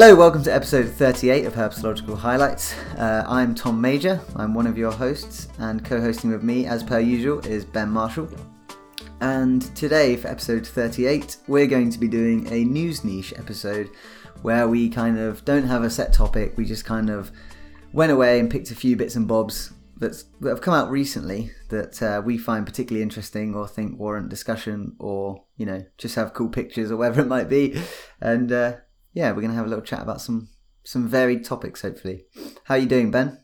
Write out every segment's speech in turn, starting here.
Hello, welcome to episode 38 of Herpetological Highlights. Uh, I'm Tom Major, I'm one of your hosts, and co hosting with me, as per usual, is Ben Marshall. And today, for episode 38, we're going to be doing a news niche episode where we kind of don't have a set topic, we just kind of went away and picked a few bits and bobs that have come out recently that uh, we find particularly interesting or think warrant discussion or, you know, just have cool pictures or whatever it might be. And uh, yeah, we're going to have a little chat about some some varied topics, hopefully. How are you doing, Ben?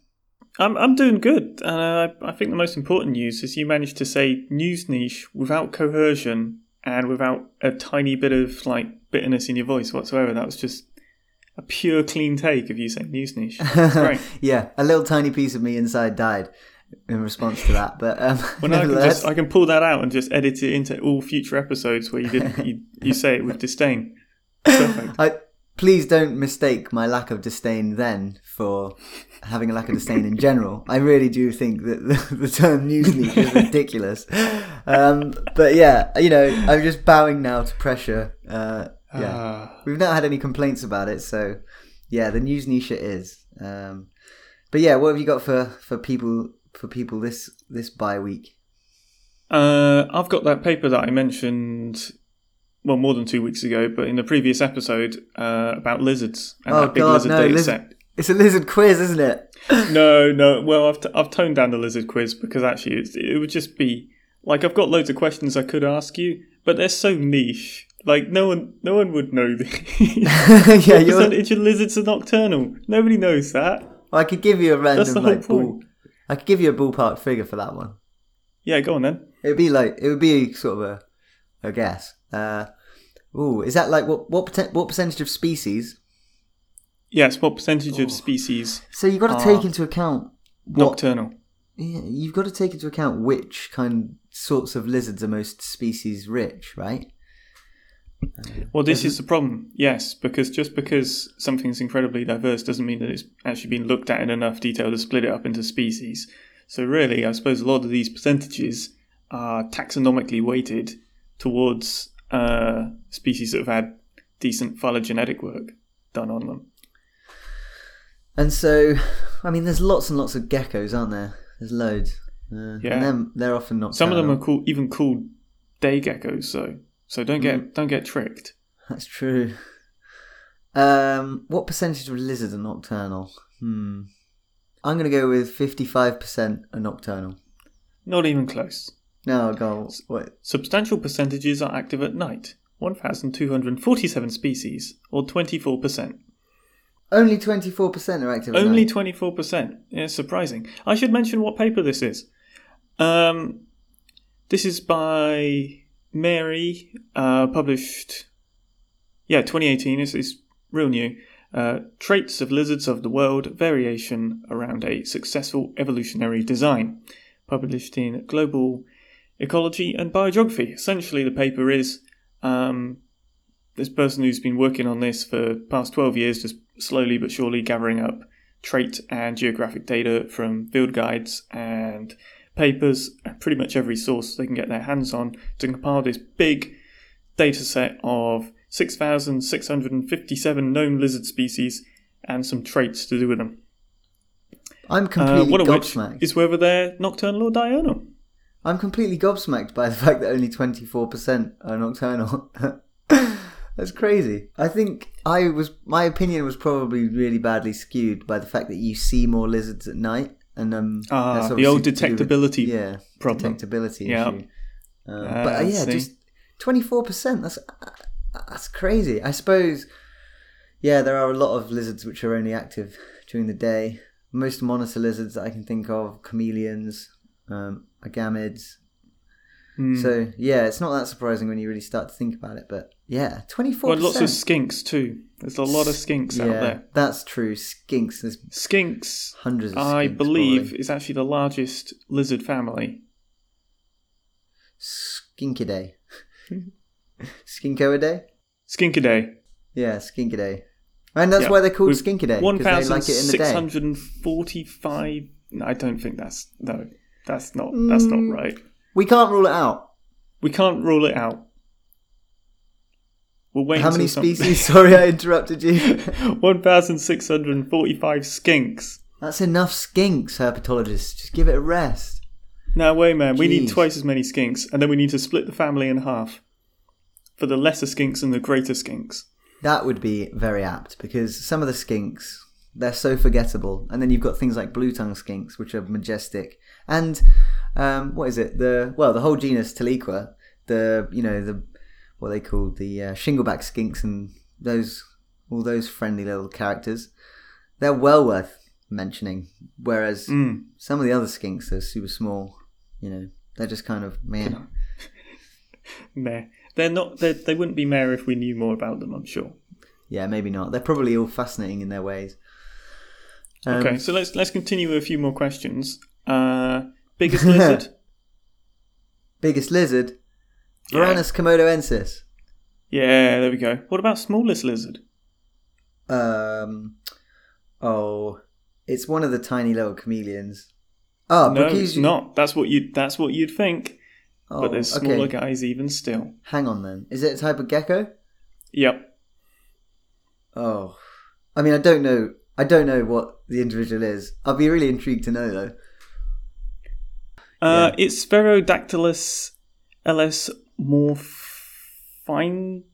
I'm I'm doing good, and uh, I think the most important news is you managed to say news niche without coercion and without a tiny bit of like bitterness in your voice whatsoever. That was just a pure clean take of you saying news niche. Great. yeah, a little tiny piece of me inside died in response to that, but um, well, I can just I can pull that out and just edit it into all future episodes where you did you, you say it with disdain. Perfect. I please don't mistake my lack of disdain then for having a lack of disdain in general. I really do think that the, the term news leak is ridiculous. Um, but yeah, you know, I'm just bowing now to pressure. Uh, yeah, uh, we've not had any complaints about it, so yeah, the news niche it is. Um, but yeah, what have you got for, for people for people this this bye week? Uh, I've got that paper that I mentioned well, more than two weeks ago, but in the previous episode uh, about lizards and oh, that big God, lizard no, data set. It's a lizard quiz, isn't it? no, no. Well, I've, t- I've toned down the lizard quiz because actually it would just be like I've got loads of questions I could ask you, but they're so niche. Like no one, no one would know yeah, what percentage of lizards are nocturnal. Nobody knows that. Well, I could give you a random like ball. I could give you a ballpark figure for that one. Yeah, go on then. It'd be like it would be sort of a, a guess. Uh, ooh, is that like what what what percentage of species? Yes, what percentage Oh. of species So you've got to take into account what nocturnal? yeah, you've got to take into account which kind sorts of lizards are most species rich, right? Well, this is the problem. Yes, because just because something's incredibly diverse doesn't mean that it's actually been looked at in enough detail to split it up into species. So, really, I suppose a lot of these percentages are taxonomically weighted towards uh, species that have had decent phylogenetic work done on them. And so, I mean, there's lots and lots of geckos, aren't there? There's loads. Uh, Yeah. And then they're often not. Some of them are called, even called day geckos, so so don't get don't get tricked. That's true. Um, what percentage of lizards are nocturnal? Hmm. I'm going to go with 55% are nocturnal. Not even close. No, go. What? Substantial percentages are active at night. 1,247 species, or 24%. Only 24% are active. at Only 24%. Yeah, surprising. I should mention what paper this is. Um, this is by Meiri, uh, published, yeah, 2018. It's, it's real new. Uh, Traits of Lizards of the World Variation Around a Successful Evolutionary Design. Published in Global Ecology and Biogeography. Essentially, the paper is um, this person who's been working on this for past 12 years, just slowly but surely gathering up trait and geographic data from field guides and papers, pretty much every source they can get their hands on to compile this big data set of 6,657 known lizard species and some traits to do with them. I'm Uh, completely one of which is whether they're nocturnal or diurnal. I'm completely gobsmacked by the fact that only 24% are nocturnal. That's crazy. I think I was my opinion was probably really badly skewed by the fact that you see more lizards at night, and um, Ah, that's the old do with- detectability yeah, problem. detectability Yeah. issue. Um, Ah, but uh, yeah, see. just 24%. That's that's crazy. I suppose. Yeah, there are a lot of lizards which are only active during the day. Most monitor lizards that I can think of, chameleons, um, agamids, Hmm. so yeah, it's not that surprising when you really start to think about it. But yeah, twenty four. well, lots of skinks too. There's a lot of skinks yeah, out there. that's true. Skinks. There's Skinks, hundreds. Of I skinks, believe, probably. is actually the largest lizard family. Skinkidae. Skinkoidae. Skinkidae. Yeah, Skinkidae. And that's Yeah, why they're called with Skinkidae One thousand like it in the day. hundred and forty-five. No, I don't think that's no. That's not. That's not Mm. right. We can't rule it out. We can't rule it out. We'll wait How many until some- species? Sorry, I interrupted you. 1,645 skinks. That's enough skinks, herpetologists. Just give it a rest. No way, man. We need twice as many skinks, and then we need to split the family in half for the lesser skinks and the greater skinks. That would be very apt because some of the skinks they're so forgettable, and then you've got things like blue tongue skinks, which are majestic, and um, what is it? The well, the whole genus Tiliqua, the you know the what they call the uh, shingleback skinks and those all those friendly little characters. They're well worth mentioning. Whereas Mm. some of the other skinks are super small. You know, they're just kind of man. Meh. They're not. They're, they wouldn't be meh if we knew more about them. I'm sure. Yeah, maybe not. They're probably all fascinating in their ways. Um, Okay, so let's let's continue with a few more questions. Uh, biggest lizard? Biggest lizard, Yeah. Varanus komodoensis. Yeah, there we go. What about smallest lizard? Um, oh, it's one of the tiny little chameleons. Oh, no, because it's not. That's what you. That's what you'd think. Oh, but there's okay. smaller guys even still. Hang on then. Is it a type of gecko? Yep. Oh, I mean, I don't know. I don't know what the individual is. I'd be really intrigued to know though. Uh, It's Sphaerodactylus ls morphingus.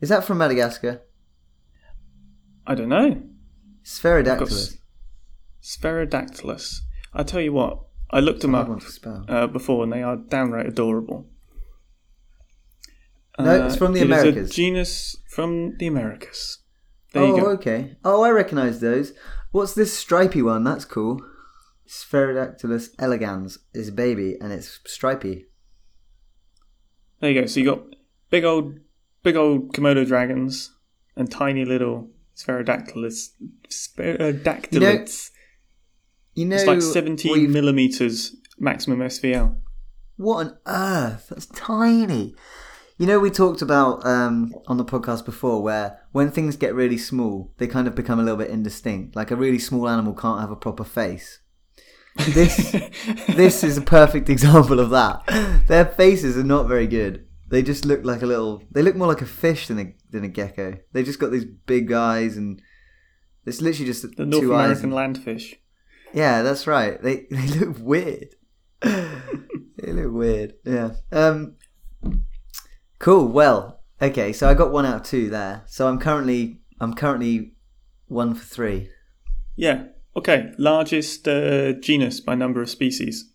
Is that from Madagascar? I don't know. Sphaerodactylus. Sphaerodactylus. I tell you what. I looked them up one to spell. uh, before, and they are downright adorable. No, it's from the it is a Americas. genus from the Americas. There oh, you go. okay. Oh, I recognise those. What's this stripy one? That's cool. Sphaerodactylus elegans is a baby, and it's stripy. There you go. So you got big old, big old Komodo dragons and tiny little Sphaerodactylus. Sphaerodactylids. You know, it's like 17 we've- millimeters maximum SVL. What on earth? That's tiny. You know, we talked about um, on the podcast before where when things get really small, they kind of become a little bit indistinct. Like a really small animal can't have a proper face. This this is a perfect example of that. Their faces are not very good. They just look like a little. They look more like a fish than a than a gecko. They just got these big eyes and it's literally just The North two eyes. American landfish. Yeah, that's right. They they look weird. they look weird. Yeah. Um. Cool. Well. Okay. So I got one out of two there. So I'm currently I'm currently one for three. Yeah. Okay. Largest uh, genus by number of species.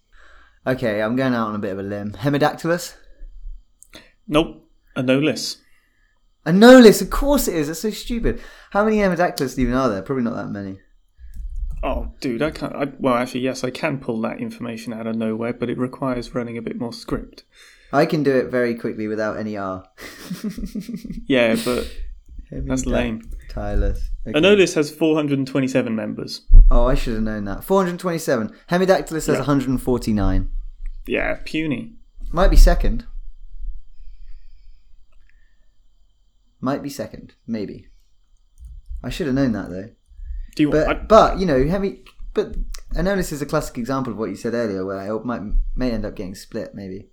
Okay. I'm going out on a bit of a limb. Hemidactylus. Nope. Anolis. Anolis. Of course it is. That's so stupid. How many Hemidactylus even are there? Probably not that many. Oh, dude, I can't. I, well, actually, yes, I can pull that information out of nowhere, but it requires running a bit more script. I can do it very quickly without any R. Yeah, but that's lame. Hemidactylus. Okay. Anolis has 427 members. Oh, I should have known that. 427. Hemidactylus has Yeah. 149. Yeah, puny. Might be second. Might be second, maybe. I should have known that though. Do you? But I, but you know, heavy. But Anolis is a classic example of what you said earlier, where it might may end up getting split, maybe.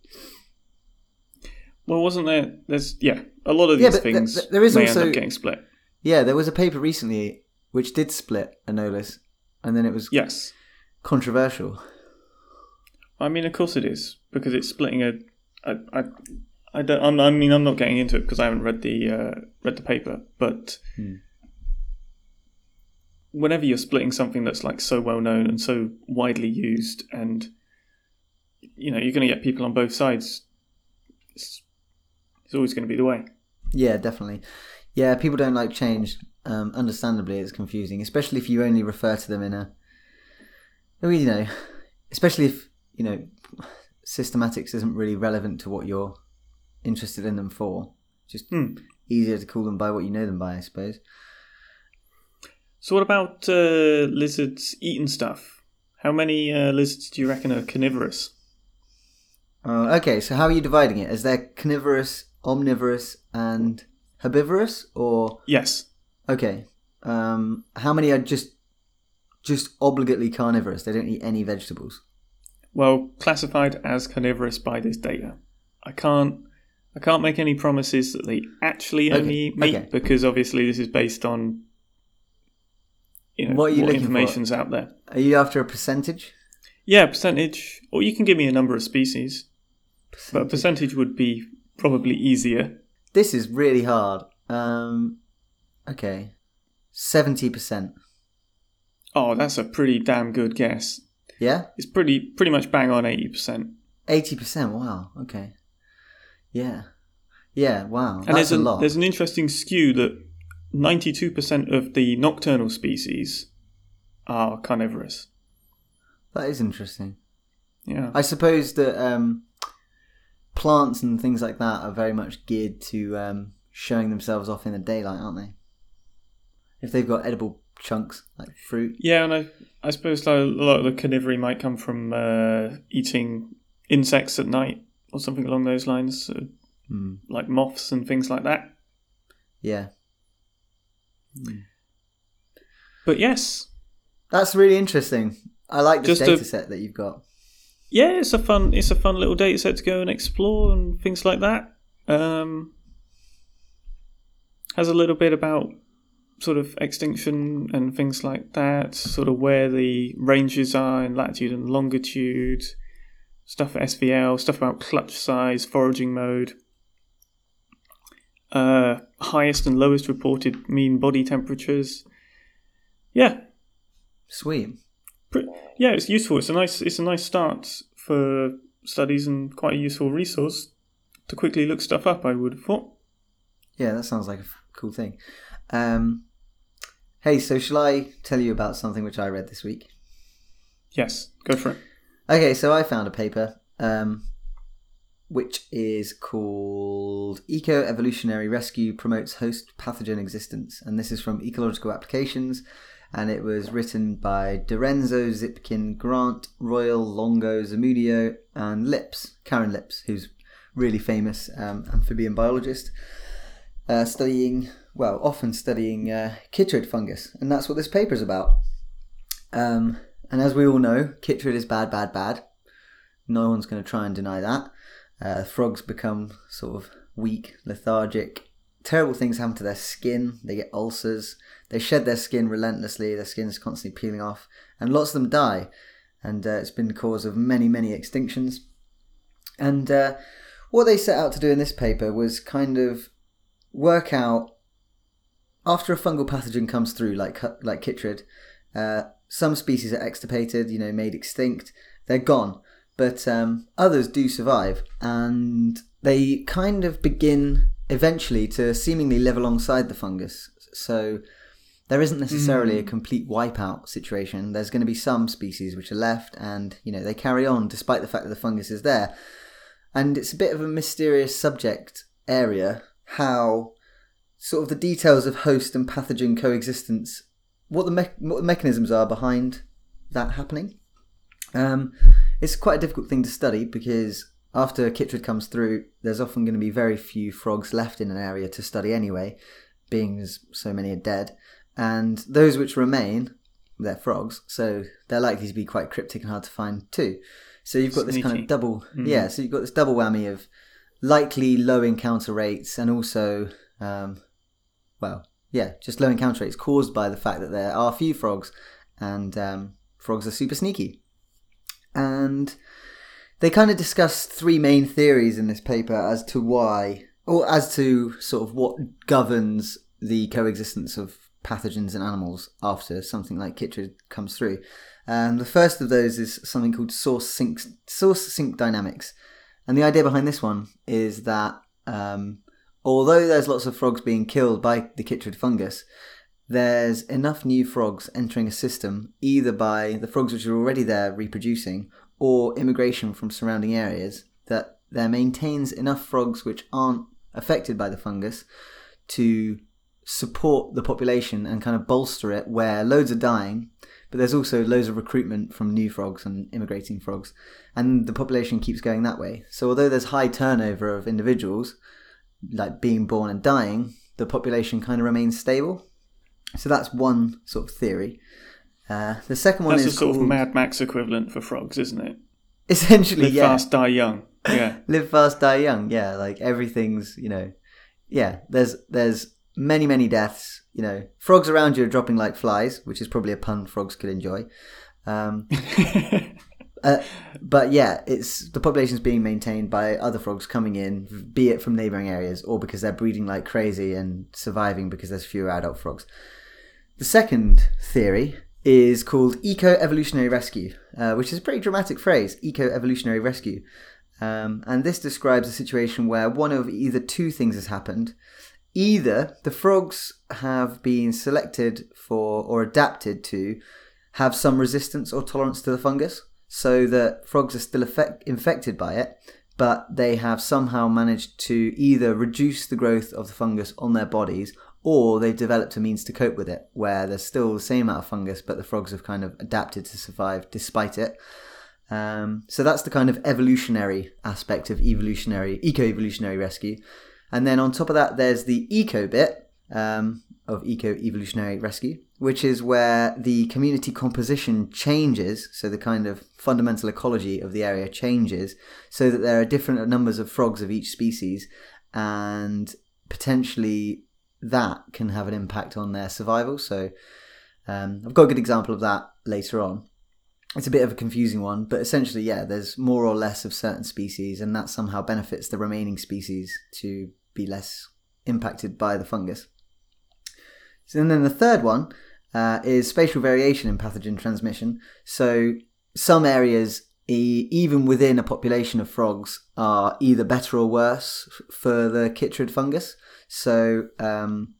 Well, wasn't there? There's yeah, a lot of Yeah, these but things th- there is may also- end up getting split. Yeah, there was a paper recently which did split Anolis, and then it was Yes, controversial. I mean, of course it is because it's splitting a. I, I, I don't. I'm, I mean, I'm not getting into it because I haven't read the uh, read the paper. But Hmm. whenever you're splitting something that's like so well known and so widely used, and you know you're going to get people on both sides, it's, it's always going to be the way. Yeah, definitely. Yeah, people don't like change. Um, understandably, it's confusing, especially if you only refer to them in a. You know, especially if you know systematics isn't really relevant to what you're interested in them for. Just Hmm. easier to call them by what you know them by, I suppose. So, what about uh, lizards eating stuff? How many uh, lizards do you reckon are carnivorous? Uh, okay, so how are you dividing it? Is there carnivorous, omnivorous, and herbivorous, or Yes. okay? Um, how many are just just obligately carnivorous? They don't eat any vegetables. Well, classified as carnivorous by this data. I can't I can't make any promises that they actually Okay, only eat meat okay. because obviously this is based on you know, What are you looking for? information's out there. Are you after a percentage? Yeah, percentage, or you can give me a number of species, but a percentage would be probably easier. This is really hard. Um, okay, seventy percent. Oh, that's a pretty damn good guess. Yeah, It's pretty pretty much bang on eighty percent. eighty percent. Wow. Okay. Yeah. Yeah. Wow. And That's there's a a, lot. there's an interesting skew that ninety two percent of the nocturnal species are carnivorous. That is interesting. Yeah. I suppose that um, plants and things like that are very much geared to um, showing themselves off in the daylight, aren't they? If they've got edible chunks like fruit. Yeah, and I I suppose a lot of the carnivory might come from uh, eating insects at night or something along those lines, uh, Hmm. like moths and things like that. Yeah. But yes, That's really interesting. I like this Just a- data set that you've got. Yeah, it's a fun it's a fun little data set to go and explore and things like that. Um, has a little bit about sort of extinction and things like that, sort of where the ranges are in latitude and longitude, stuff for SVL, stuff about clutch size, foraging mode, uh, highest and lowest reported mean body temperatures. Yeah, Sweet. Yeah, it's useful. It's a nice it's a nice start for studies and quite a useful resource to quickly look stuff up. I would have thought. Yeah, that sounds like a cool thing. Um, hey, so shall I tell you about something which I read this week? Yes, go for it. Okay, so I found a paper um, which is called Eco Evolutionary Rescue Promotes Host Pathogen Existence. And this is from Ecological Applications. And it was written by DiRenzo, Zipkin, Grant, Royle, Longo, Zamudio, and Lips, Karen Lips, who's really famous um, amphibian biologist, uh, studying, well, often studying uh, chytrid fungus. And that's what this paper is about. Um, and as we all know, chytrid is bad, bad, bad. No one's going to try and deny that. Uh, frogs become sort of weak, lethargic. Terrible things happen to their skin. They get ulcers. They shed their skin relentlessly. Their skin is constantly peeling off, and lots of them die. And uh, it's been the cause of many, many extinctions. And uh, what they set out to do in this paper was kind of work out after a fungal pathogen comes through, like like chytrid, uh, some species are extirpated, you know, made extinct. They're gone, but um, others do survive, and they kind of begin eventually to seemingly live alongside the fungus. So there isn't necessarily a complete wipeout situation. There's going to be some species which are left, and you know they carry on despite the fact that the fungus is there. And it's a bit of a mysterious subject area how sort of the details of host and pathogen coexistence, what the, me- what the mechanisms are behind that happening. Um, it's quite a difficult thing to study because after chytrid comes through, there's often going to be very few frogs left in an area to study anyway, being as so many are dead. And those which remain, they're frogs, so they're likely to be quite cryptic and hard to find too. So you've got this kind of double, yeah. So you've got this double whammy of likely low encounter rates and also, um, well, yeah, just low encounter rates caused by the fact that there are few frogs, and um, frogs are super sneaky. And they kind of discuss three main theories in this paper as to why, or as to sort of what governs the coexistence of pathogens and animals after something like chytrid comes through. And the first of those is something called source sink source sink dynamics, and the idea behind this one is that um, although there's lots of frogs being killed by the chytrid fungus, there's enough new frogs entering a system either by the frogs which are already there reproducing or immigration from surrounding areas that there maintains enough frogs which aren't affected by the fungus to support the population and kind of bolster it where loads are dying but there's also loads of recruitment from new frogs and immigrating frogs and the population keeps going that way so although there's high turnover of individuals like being born and dying the population kind of remains stable so that's one sort of theory uh, the second one That's a is sort of Mad Max equivalent for frogs, isn't it? essentially Live yeah fast, die young. Yeah. live fast, die young. Yeah, like everything's you know, yeah. There's there's many many deaths. You know, frogs around you are dropping like flies, which is probably a pun frogs could enjoy. Um, uh, but yeah, it's the population's being maintained by other frogs coming in, be it from neighboring areas or because they're breeding like crazy and surviving because there's fewer adult frogs. The second theory is called eco-evolutionary rescue, uh, which is a pretty dramatic phrase, eco-evolutionary rescue. Um, and this describes a situation where one of either two things has happened. Either the frogs have been selected for or adapted to have some resistance or tolerance to the fungus, so that frogs are still effect- infected by it, but they have somehow managed to either reduce the growth of the fungus on their bodies or they've developed a means to cope with it, where there's still the same amount of fungus, but the frogs have kind of adapted to survive despite it. Um, so that's the kind of evolutionary aspect of evolutionary, eco-evolutionary rescue. And then on top of that, there's the eco bit um, of eco-evolutionary rescue, which is where the community composition changes, so the kind of fundamental ecology of the area changes, so that there are different numbers of frogs of each species, and potentially that can have an impact on their survival. So um, I've got a good example of that later on. It's a bit of a confusing one, but essentially, yeah, there's more or less of certain species, and that somehow benefits the remaining species to be less impacted by the fungus. So, and then the third one uh, is spatial variation in pathogen transmission. So some areas, e- even within a population of frogs, are either better or worse f- for the chytrid fungus. So um,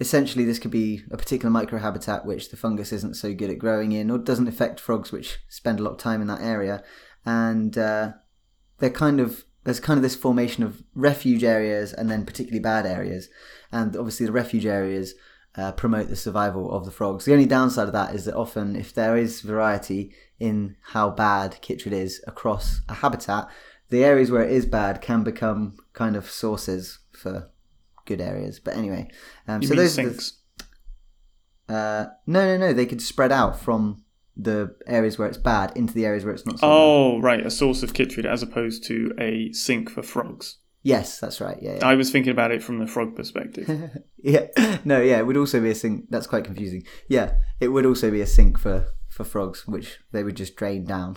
essentially, this could be a particular microhabitat which the fungus isn't so good at growing in, or doesn't affect frogs which spend a lot of time in that area, and uh, they're kind of there's kind of this formation of refuge areas and then particularly bad areas, and obviously the refuge areas. Uh, promote the survival of the frogs. The only downside of that is that often, if there is variety in how bad chytrid is across a habitat, the areas where it is bad can become kind of sources for good areas. But anyway, um, so those are the- uh, no, no, no. They could spread out from the areas where it's bad into the areas where it's not so bad. Oh, right, a source of chytrid as opposed to a sink for frogs. Yes, that's right. Yeah, yeah. I was thinking about it from the frog perspective. yeah. No, yeah. It would also be a sink. That's quite confusing. Yeah, it would also be a sink for for frogs, which they would just drain down,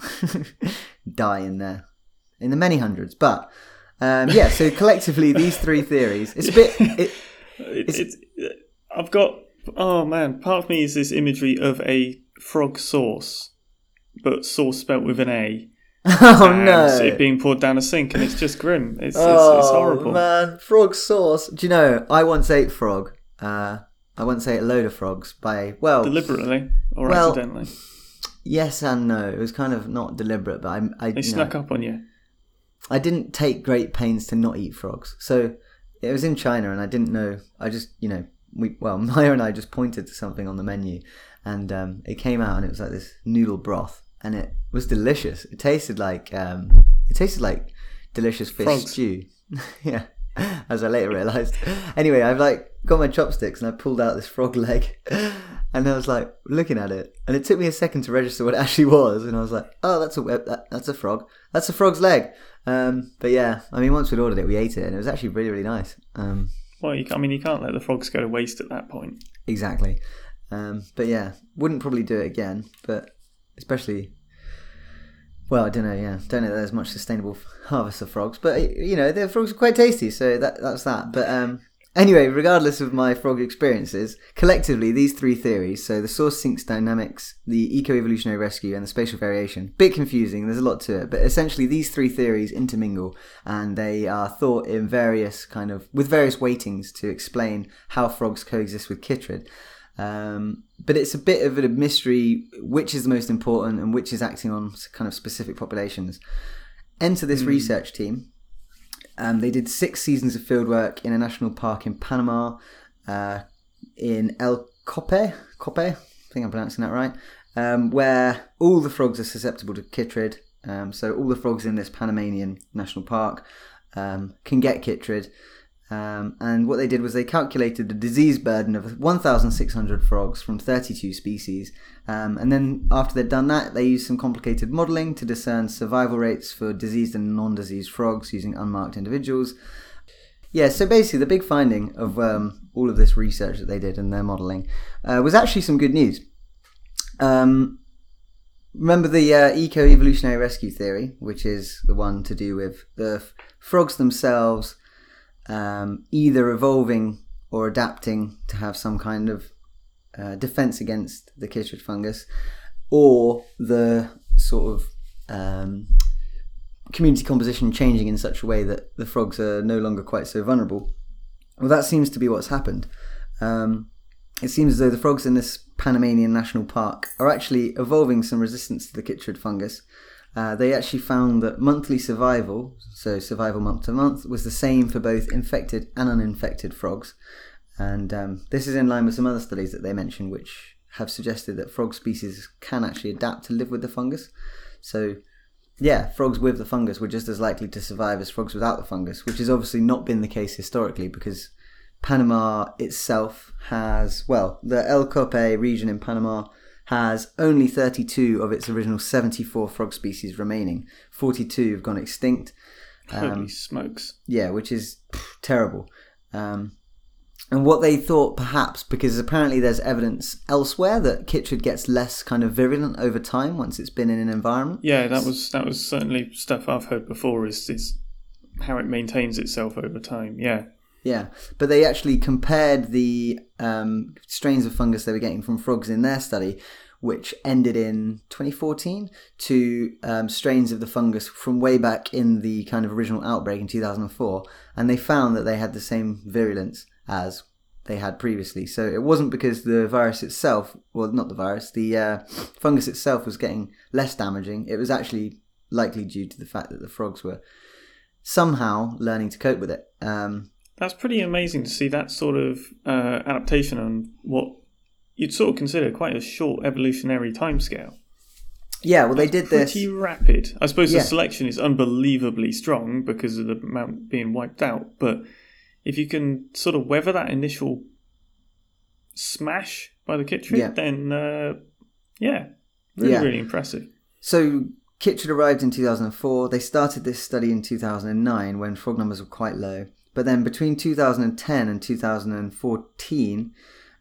die in there, in the many hundreds. But um, yeah, so collectively, these three theories. It's a bit. It, It, it's, I've got oh man, part of me is this imagery of a frog sauce, but sauce spelt with an A. oh no! It being poured down a sink, and it's just grim. It's it's, oh it's horrible. man, frog sauce. Do you know? I once ate frog. Uh, I once ate a load of frogs by well, Deliberately or Well, accidentally, yes and no. It was kind of not deliberate, but I, I, they you know, snuck up on you. I didn't take great pains to not eat frogs. So it was in China, and I didn't know. I just, you know, we well, Maya and I just pointed to something on the menu, and um, it came out, and it was like this noodle broth, and it was delicious. It tasted like um, it tasted like delicious fish Frogs. stew. yeah, as I later realised. Anyway, I've like got my chopsticks, and I pulled out this frog leg. And I was like looking at it, and it took me a second to register what it actually was. And I was like, "Oh, that's a that, that's a frog. That's a frog's leg." Um, but yeah, I mean, once we'd ordered it, we ate it, and it was actually really, really nice. Well, you, I mean, you can't let the frogs go to waste at that point. exactly. Um, but yeah, wouldn't probably do it again. But especially, well, I don't know. Yeah, don't know that there's much sustainable harvest of frogs. But you know, the frogs are quite tasty, so that that's that. But um, anyway, regardless of my frog experiences, collectively these three theories, so the source sinks dynamics, the eco-evolutionary rescue, and the spatial variation, bit confusing. There's a lot to it, but essentially these three theories intermingle, and they are thought in various kind of with various weightings to explain how frogs coexist with chytrid. Um, but it's a bit of a mystery which is the most important and which is acting on kind of specific populations. Enter this research team. Um, they did six seasons of fieldwork in a national park in Panama, uh, in El Cope, Cope, I think I'm pronouncing that right, um, where all the frogs are susceptible to chytrid. Um, so all the frogs in this Panamanian national park um, can get chytrid. Um, and what they did was they calculated the disease burden of 1,600 frogs from 32 species. Um, and then after they'd done that, they used some complicated modelling to discern survival rates for diseased and non diseased frogs using unmarked individuals. Yeah, so basically, the big finding of um, all of this research that they did and their modelling uh, was actually some good news. Um, remember the uh, eco evolutionary rescue theory, which is the one to do with the f- frogs themselves um, either evolving or adapting to have some kind of uh, defense against the chytrid fungus, or the sort of um, community composition changing in such a way that the frogs are no longer quite so vulnerable. Well, that seems to be what's happened. Um, it seems as though the frogs in this Panamanian National Park are actually evolving some resistance to the chytrid fungus. Uh, they actually found that monthly survival, so survival month to month, was the same for both infected and uninfected frogs. And um, this is in line with some other studies that they mentioned, which have suggested that frog species can actually adapt to live with the fungus. So, yeah, frogs with the fungus were just as likely to survive as frogs without the fungus, which has obviously not been the case historically because Panama itself has, well, the El Cope region in Panama has only 32 of its original 74 frog species remaining. 42 have gone extinct. Holy um, smokes. Yeah, which is pff, terrible. Um, and what they thought perhaps because apparently there's evidence elsewhere that chytrid gets less kind of virulent over time once it's been in an environment. Yeah, that was that was certainly stuff I've heard before. Is is how it maintains itself over time. Yeah. Yeah, but they actually compared the um, strains of fungus they were getting from frogs in their study, which ended in 2014, to um, strains of the fungus from way back in the kind of original outbreak in 2004, and they found that they had the same virulence as they had previously. So it wasn't because the virus itself, well, not the virus, the uh, fungus itself was getting less damaging. It was actually likely due to the fact that the frogs were somehow learning to cope with it. Um, That's pretty amazing to see that sort of uh, adaptation on what you'd sort of consider quite a short evolutionary timescale. Yeah, well, they did this. Pretty rapid. I suppose yeah. the selection is unbelievably strong because of the amount being wiped out, but if you can sort of weather that initial smash by the Chytrid, yeah. then uh, yeah, really, yeah. really impressive. So Chytrid arrived in 2004. They started this study in 2009 when frog numbers were quite low. But then between 2010 and 2014,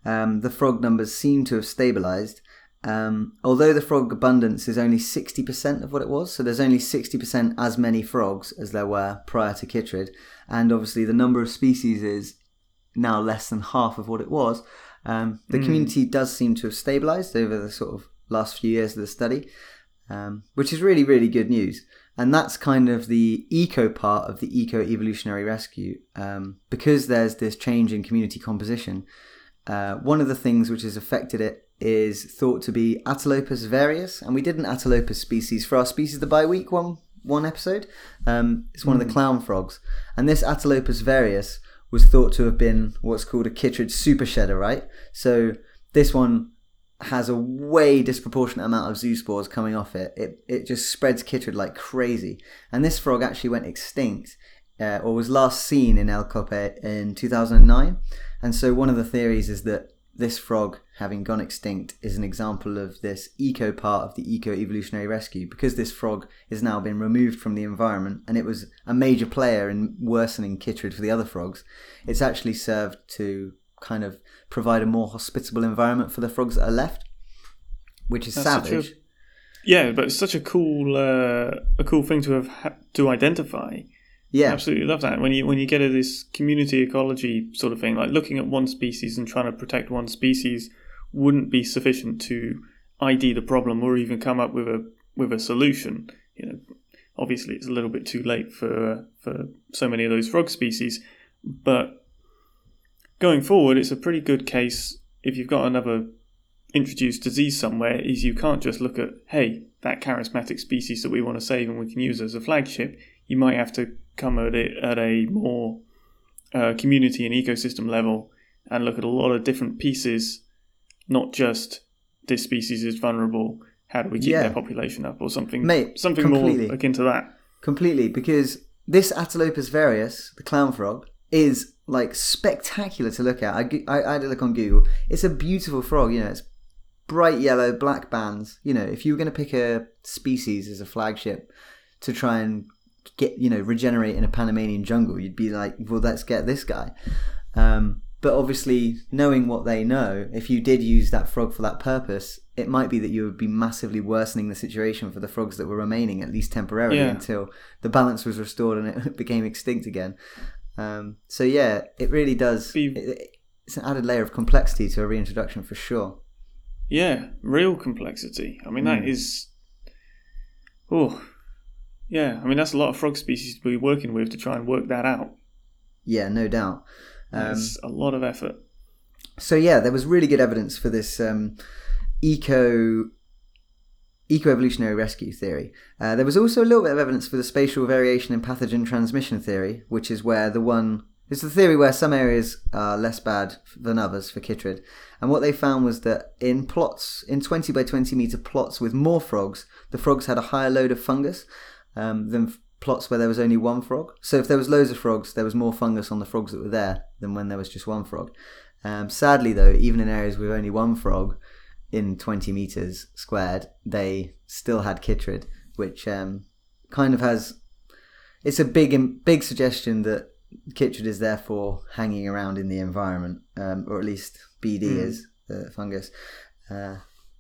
um, the frog numbers seem to have stabilized. Um, although the frog abundance is only 60% of what it was, so there's only 60% as many frogs as there were prior to Chytrid, and obviously the number of species is now less than half of what it was. Um, the mm. community does seem to have stabilized over the sort of last few years of the study, um, which is really, really good news. And that's kind of the eco part of the eco evolutionary rescue. Um, because there's this change in community composition, uh, one of the things which has affected it is thought to be Atelopus varius, and we did an Atelopus species for our species the bi week one one episode. Um, it's one mm. of the hmm. clown frogs, and this Atelopus varius was thought to have been what's called a chytrid super shedder, right? So this one has a way disproportionate amount of zoospores coming off it. It it just spreads chytrid like crazy, and this frog actually went extinct. Uh, or was last seen in El Cope in 2009. And so one of the theories is that this frog having gone extinct is an example of this eco part of the eco evolutionary rescue. Because this frog has now been removed from the environment and it was a major player in worsening chytrid for the other frogs it's actually served to kind of provide a more hospitable environment for the frogs that are left which is That's savage a, yeah but it's such a cool uh, a cool thing to have ha- to identify yeah, absolutely love that. When you when you get to this community ecology sort of thing, like looking at one species and trying to protect one species, wouldn't be sufficient to ID the problem or even come up with a with a solution. You know, obviously it's a little bit too late for for so many of those frog species, but going forward, it's a pretty good case if you've got another introduced disease somewhere. Is you can't just look at hey that charismatic species that we want to save and we can use as a flagship. You might have to come at it at a more uh, community and ecosystem level and look at a lot of different pieces, not just this species is vulnerable. How do we keep yeah. their population up, or something? Mate, something completely. more akin to that. Completely, because this Atelopus varius, the clown frog, is like spectacular to look at. I had a look on Google. It's a beautiful frog. You know, it's bright yellow, black bands. You know, if you were going to pick a species as a flagship to try and get you know regenerate in a Panamanian jungle, you'd be like, well, let's get this guy. Um, but obviously, knowing what they know, if you did use that frog for that purpose, it might be that you would be massively worsening the situation for the frogs that were remaining, at least temporarily, Yeah. until the balance was restored and it became extinct again. Um, so yeah, it really does. Be- it- it's an added layer of complexity to a reintroduction for sure. Yeah, real complexity. I mean, that Mm. is. Oh, yeah. I mean, that's a lot of frog species to be working with to try and work that out. Yeah, no doubt. Um, It's a lot of effort. so yeah, there was really good evidence for this um, eco eco-evolutionary rescue theory. Uh, there was also a little bit of evidence for the spatial variation in pathogen transmission theory, which is where the one it's the theory where some areas are less bad than others for chytrid. And what they found was that in plots, in 20 by 20 meter plots with more frogs, the frogs had a higher load of fungus um, than f- plots where there was only one frog. So if there was loads of frogs, there was more fungus on the frogs that were there than when there was just one frog. Um, sadly, though, even in areas with only one frog in 20 meters squared, they still had chytrid, which um, kind of has. It's a big, big suggestion that chytrid is therefore hanging around in the environment, um, or at least BD Mm. is the fungus, uh,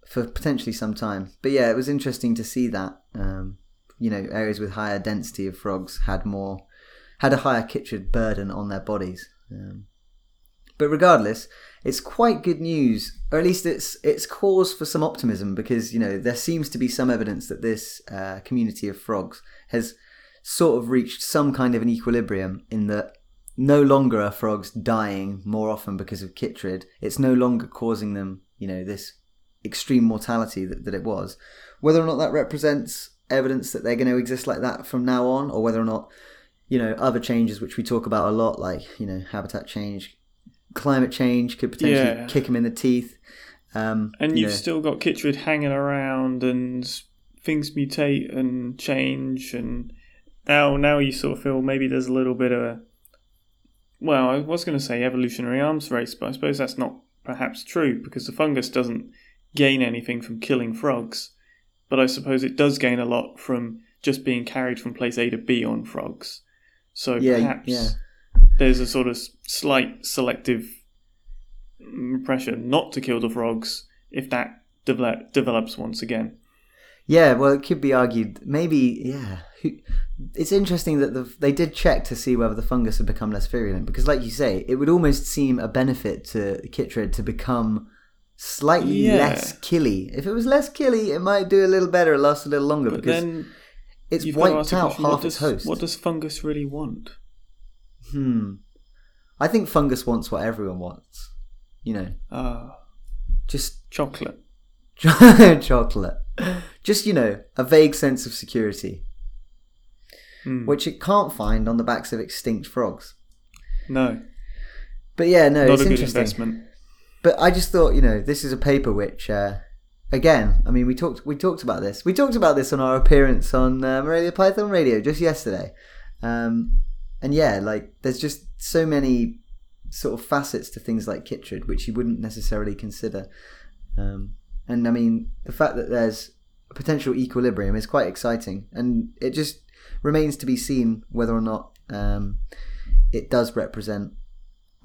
for potentially some time. But yeah, it was interesting to see that. Um, you know, areas with higher density of frogs had more, had a higher chytrid burden on their bodies. Um, but regardless, it's quite good news, or at least it's it's cause for some optimism because you know there seems to be some evidence that this uh, community of frogs has sort of reached some kind of an equilibrium in that no longer are frogs dying more often because of chytrid. It's no longer causing them, you know, this extreme mortality that, that it was. Whether or not that represents evidence that they're going to exist like that from now on, or whether or not, you know, other changes which we talk about a lot, like, you know, habitat change, climate change could potentially Yeah. kick them in the teeth. Um, And you you've know, still got chytrid hanging around, and things mutate and change, and now now you sort of feel maybe there's a little bit of a. Well, I was going to say evolutionary arms race, but I suppose that's not perhaps true because the fungus doesn't gain anything from killing frogs, but I suppose it does gain a lot from just being carried from place A to B on frogs. So Yeah, perhaps yeah. there's a sort of slight selective pressure not to kill the frogs if that develop, develops once again. Yeah, well, it could be argued. Maybe, yeah. It's interesting that the, they did check to see whether the fungus had become less virulent because, like you say, it would almost seem a benefit to chytrid to become slightly Yeah. less killy. If it was less killy, it might do a little better, last a little longer But because then it's you've got to wiped out question, half what its does, host. What does fungus really want? Hmm. I think fungus wants what everyone wants. You know, Ah, just chocolate. chocolate. Just, you know, a vague sense of security, Hmm. which it can't find on the backs of extinct frogs. No, But yeah, no, not it's a good interesting. investment. But I just thought, you know, this is a paper which, uh, again, I mean, we talked we talked about this. We talked about this on our appearance on uh, Morelia Python Radio just yesterday. Um, and yeah, like there's just so many sort of facets to things like Chytrid which you wouldn't necessarily consider. Um, and I mean, the fact that there's a potential equilibrium is quite exciting, and it just remains to be seen whether or not um, it does represent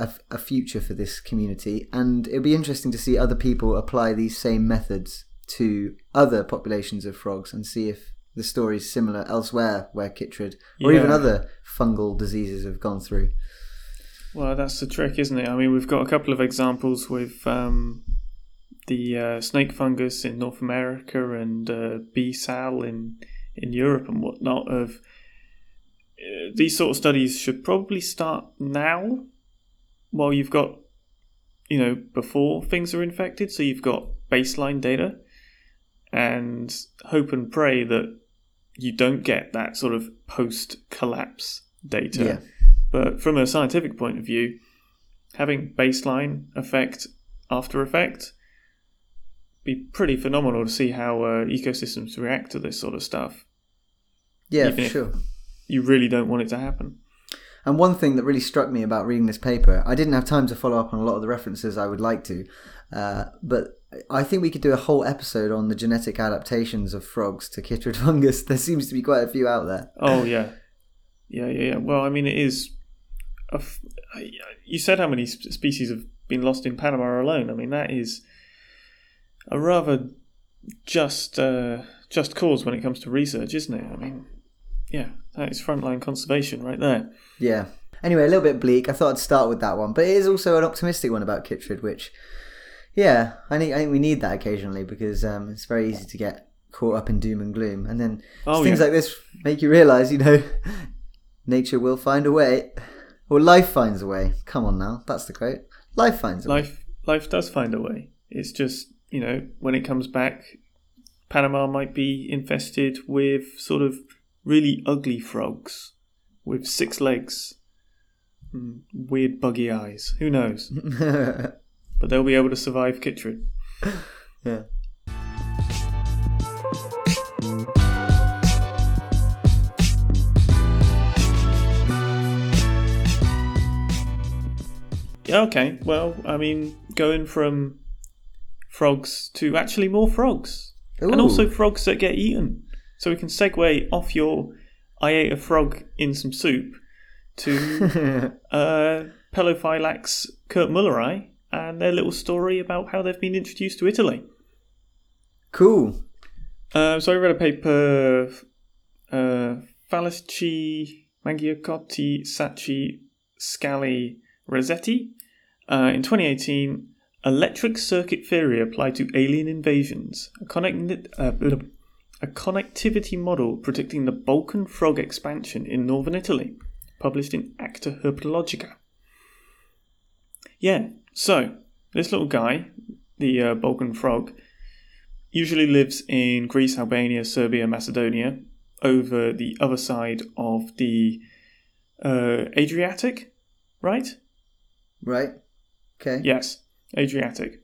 a, a future for this community, and it'll be interesting to see other people apply these same methods to other populations of frogs and see if the story is similar elsewhere where chytrid or even other fungal diseases have gone through. Well, that's the trick, isn't it? I mean, we've got a couple of examples with um, the uh, snake fungus in North America and uh, Bsal in in Europe and whatnot. Of uh, these sort of studies should probably start now, while you've got, you know, before things are infected. So you've got baseline data, and hope and pray that you don't get that sort of post collapse data. Yeah. But from a scientific point of view, having baseline effect after effect be pretty phenomenal to see how uh, ecosystems react to this sort of stuff. Yeah, Even for sure. You really don't want it to happen. And one thing that really struck me about reading this paper, I didn't have time to follow up on a lot of the references I would like to, uh, but I think we could do a whole episode on the genetic adaptations of frogs to chytrid fungus. There seems to be quite a few out there. Oh yeah, yeah, yeah, yeah. Well, I mean, it is. You said how many species have been lost in Panama alone. I mean, that is a rather just uh, just cause when it comes to research, isn't it? I mean, yeah, that is frontline conservation right there. Yeah. Anyway, a little bit bleak. I thought I'd start with that one, but it is also an optimistic one about chytrid, which, yeah, I think I think we need that occasionally because um, it's very easy to get caught up in doom and gloom, and then Oh, things yeah. like this make you realise, you know, nature will find a way, or life finds a way. Come on now, that's the quote. Life finds a way. Life life does find a way. It's just you know when it comes back, Panama might be infested with sort of really ugly frogs with six legs, and weird buggy eyes. Who knows? But they'll be able to survive chytrid. yeah. Yeah, okay. Well, I mean, going from frogs to actually more frogs. And also frogs that get eaten. So we can segue off your I ate a frog in some soup to uh, Pelophylax kurtmuelleri and their little story about how they've been introduced to Italy. cool. Uh, so I read a paper, uh, Falaschi, Mangiacotti, Sacchi, Scali, Razzetti, uh, in 2018, electric circuit theory applied to alien invasions, a, connect- uh, a connectivity model predicting the Balkan frog expansion in northern Italy, published in Acta Herpetologica. Yeah, so this little guy, the uh, Balkan frog, usually lives in Greece, Albania, Serbia, Macedonia, over the other side of the uh, Adriatic, right? Right. Okay. Yes, Adriatic.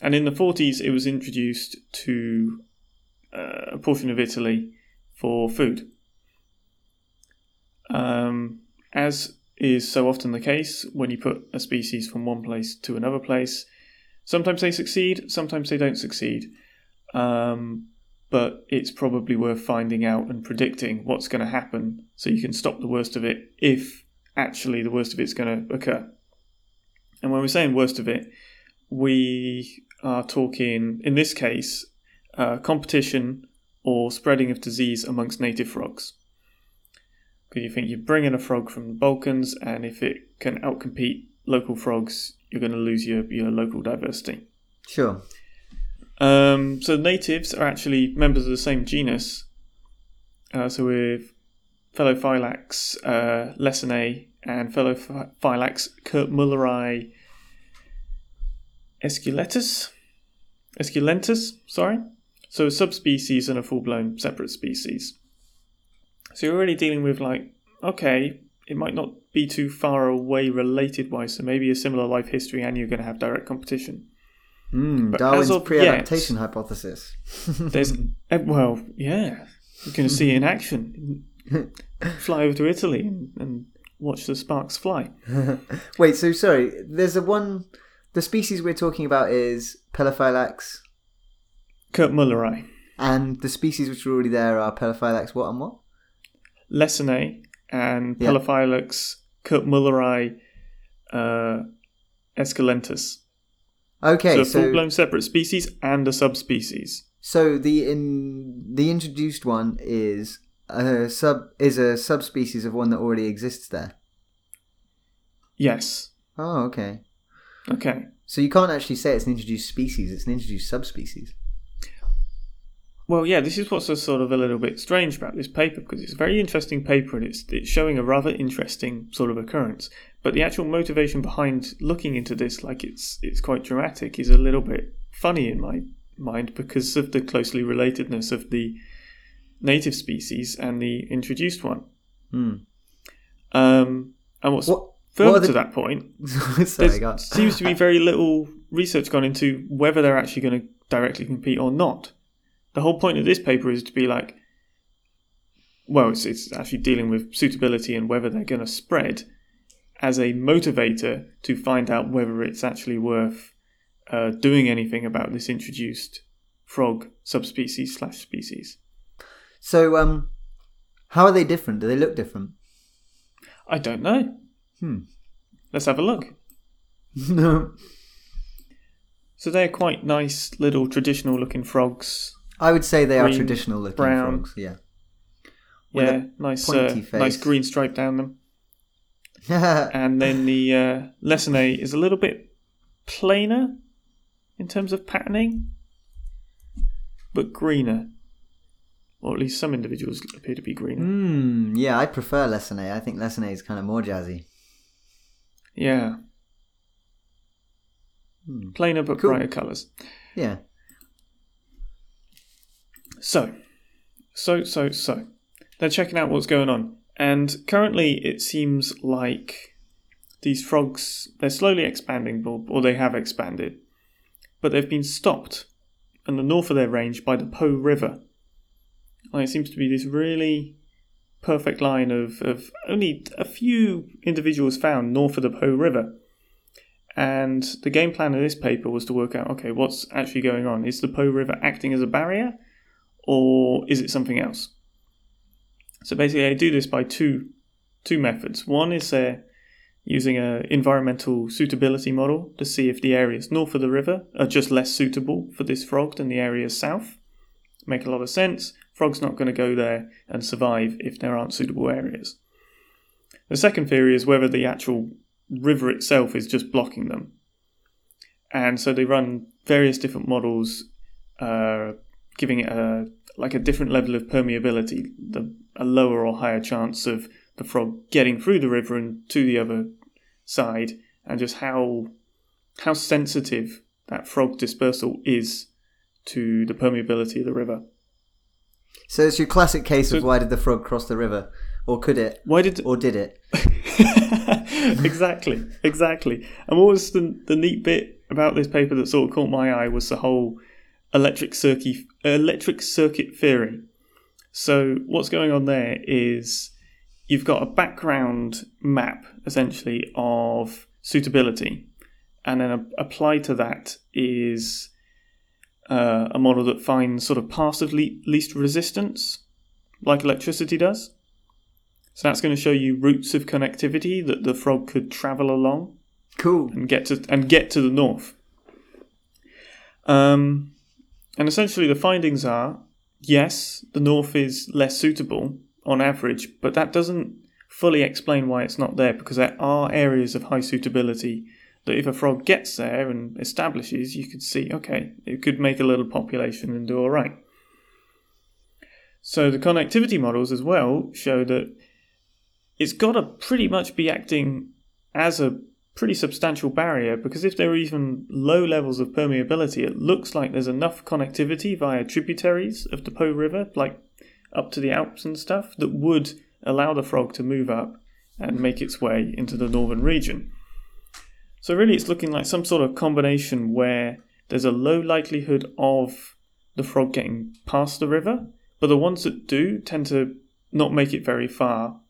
And in the 40s, it was introduced to a portion of Italy for food. Um, as is so often the case, when you put a species from one place to another place, sometimes they succeed, sometimes they don't succeed. Um, but it's probably worth finding out and predicting what's going to happen so you can stop the worst of it if actually the worst of it's going to occur. And when we're saying worst of it, we are talking, in this case, uh, competition or spreading of disease amongst native frogs. Because you think you bring in a frog from the Balkans, and if it can outcompete local frogs, you're going to lose your, your local diversity. Sure. Um, so natives are actually members of the same genus. Uh, so with Pelophylax uh, lessonae and Pelophylax kurtmuelleri esculentus. Esculentus, sorry. So a subspecies and a full-blown separate species. So you're already dealing with like, okay, it might not be too far away related wise, so maybe a similar life history and you're going to have direct competition. Mm, Darwin's of pre-adaptation hypothesis. There's, eh, well, yeah, you're going to see it in action. Fly over to Italy and, and watch the sparks fly. Wait, so sorry. There's a one. The species we're talking about is Pelophylax, kurtmuelleri, and the species which are already there are Pelophylax what and what? Lessonae, and Yeah. Pelophylax kurtmuelleri uh, esculentus. Okay, so a so full-blown separate species and a subspecies. so the in the introduced one is a sub is a subspecies of one that already exists there. Yes. Oh, okay. Okay. So you can't actually say it's an introduced species; it's an introduced subspecies. Well, yeah, this is what's a sort of a little bit strange about this paper because it's a very interesting paper and it's it's showing a rather interesting sort of occurrence. But the actual motivation behind looking into this, like it's it's quite dramatic, is a little bit funny in my mind because of the closely relatedness of the native species and the introduced one. Hmm. Um, and what's What? further what the- to that point, sorry, there seems to be very little research gone into whether they're actually going to directly compete or not. The whole point of this paper is to be like, well, it's, it's actually dealing with suitability and whether they're going to spread. as a motivator to find out whether it's actually worth uh, doing anything about this introduced frog subspecies slash species. So, um, how are they different? Do they look different? I don't know. Hmm. Let's have a look. no. So they're quite nice little traditional looking frogs. I would say they are traditional looking brown. frogs. Yeah. With Yeah, nice, uh, face. nice green stripe down them. And then the uh, lessonae is a little bit plainer in terms of patterning, but greener. Or at least some individuals appear to be greener. Hmm. Yeah, I prefer lessonae. I think lessonae is kind of more jazzy. Yeah. Hmm. Plainer but Cool. brighter colours. Yeah. So, so, so, so. They're checking out what's going on. And currently, it seems like these frogs, they're slowly expanding, or, they have expanded. But they've been stopped in the north of their range by the Po River. And it seems to be this really perfect line of, of only a few individuals found north of the Po River. And the game plan of this paper was to work out okay, what's actually going on? Is the Po River acting as a barrier? Or is it something else? So basically, I do this by two two methods. One is uh, using an environmental suitability model to see if the areas north of the river are just less suitable for this frog than the areas south. Make a lot of sense. Frog's not going to go there and survive if there aren't suitable areas. The second theory is whether the actual river itself is just blocking them. And so they run various different models, uh, giving it a like a different level of permeability, the, a lower or higher chance of the frog getting through the river and to the other side, and just how how sensitive that frog dispersal is to the permeability of the river. So it's your classic case of why did the frog cross the river, or could it, Why did or did it? exactly, exactly. And what was the, the neat bit about this paper that sort of caught my eye was the whole electric circuit electric circuit theory. So what's going on there is you've got a background map essentially of suitability, and then a, applied to that is uh, a model that finds sort of of le- least resistance, like electricity does. So that's going to show you routes of connectivity that the frog could travel along Cool. and get to and get to the north. Um, and essentially, the findings are yes, the north is less suitable on average, but that doesn't fully explain why it's not there because there are areas of high suitability that if a frog gets there and establishes, you could see okay, it could make a little population and do all right. So the connectivity models as well show that it's got to pretty much be acting as a pretty substantial barrier because if there are even low levels of permeability, it looks like there's enough connectivity via tributaries of the Po River, like up to the Alps and stuff, that would allow the frog to move up and make its way into the northern region. So, really, it's looking like some sort of combination where there's a low likelihood of the frog getting past the river, but the ones that do tend to not make it very far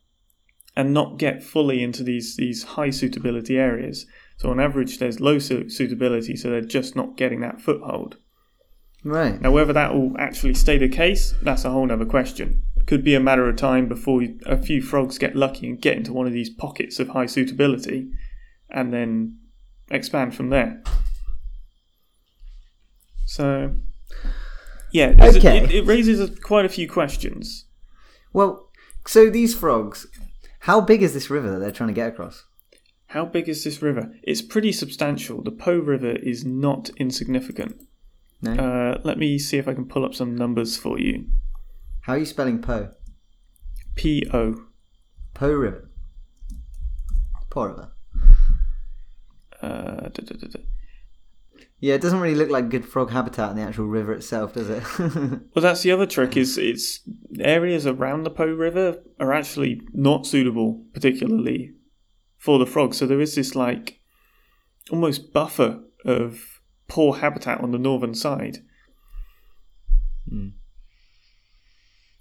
and not get fully into these these high suitability areas. So on average, there's low su- suitability, so they're just not getting that foothold. Right. Now, whether that will actually stay the case, that's a whole other question. Could be a matter of time before you- a few frogs get lucky and get into one of these pockets of high suitability, and then expand from there. So, yeah, Okay. it, it raises a, quite a few questions. Well, so these frogs, how big is this river that they're trying to get across? How big is this river? It's pretty substantial. The Po River is not insignificant. No. Uh, let me see if I can pull up some numbers for you. how are you spelling Po? P O. Po River. Po River. Uh, da, da, da, da. Yeah, it doesn't really look like good frog habitat in the actual river itself, does it? Well, that's the other trick. Is it's areas around the Po River are actually not suitable, particularly for the frogs. So there is this like almost buffer of poor habitat on the northern side. Hmm.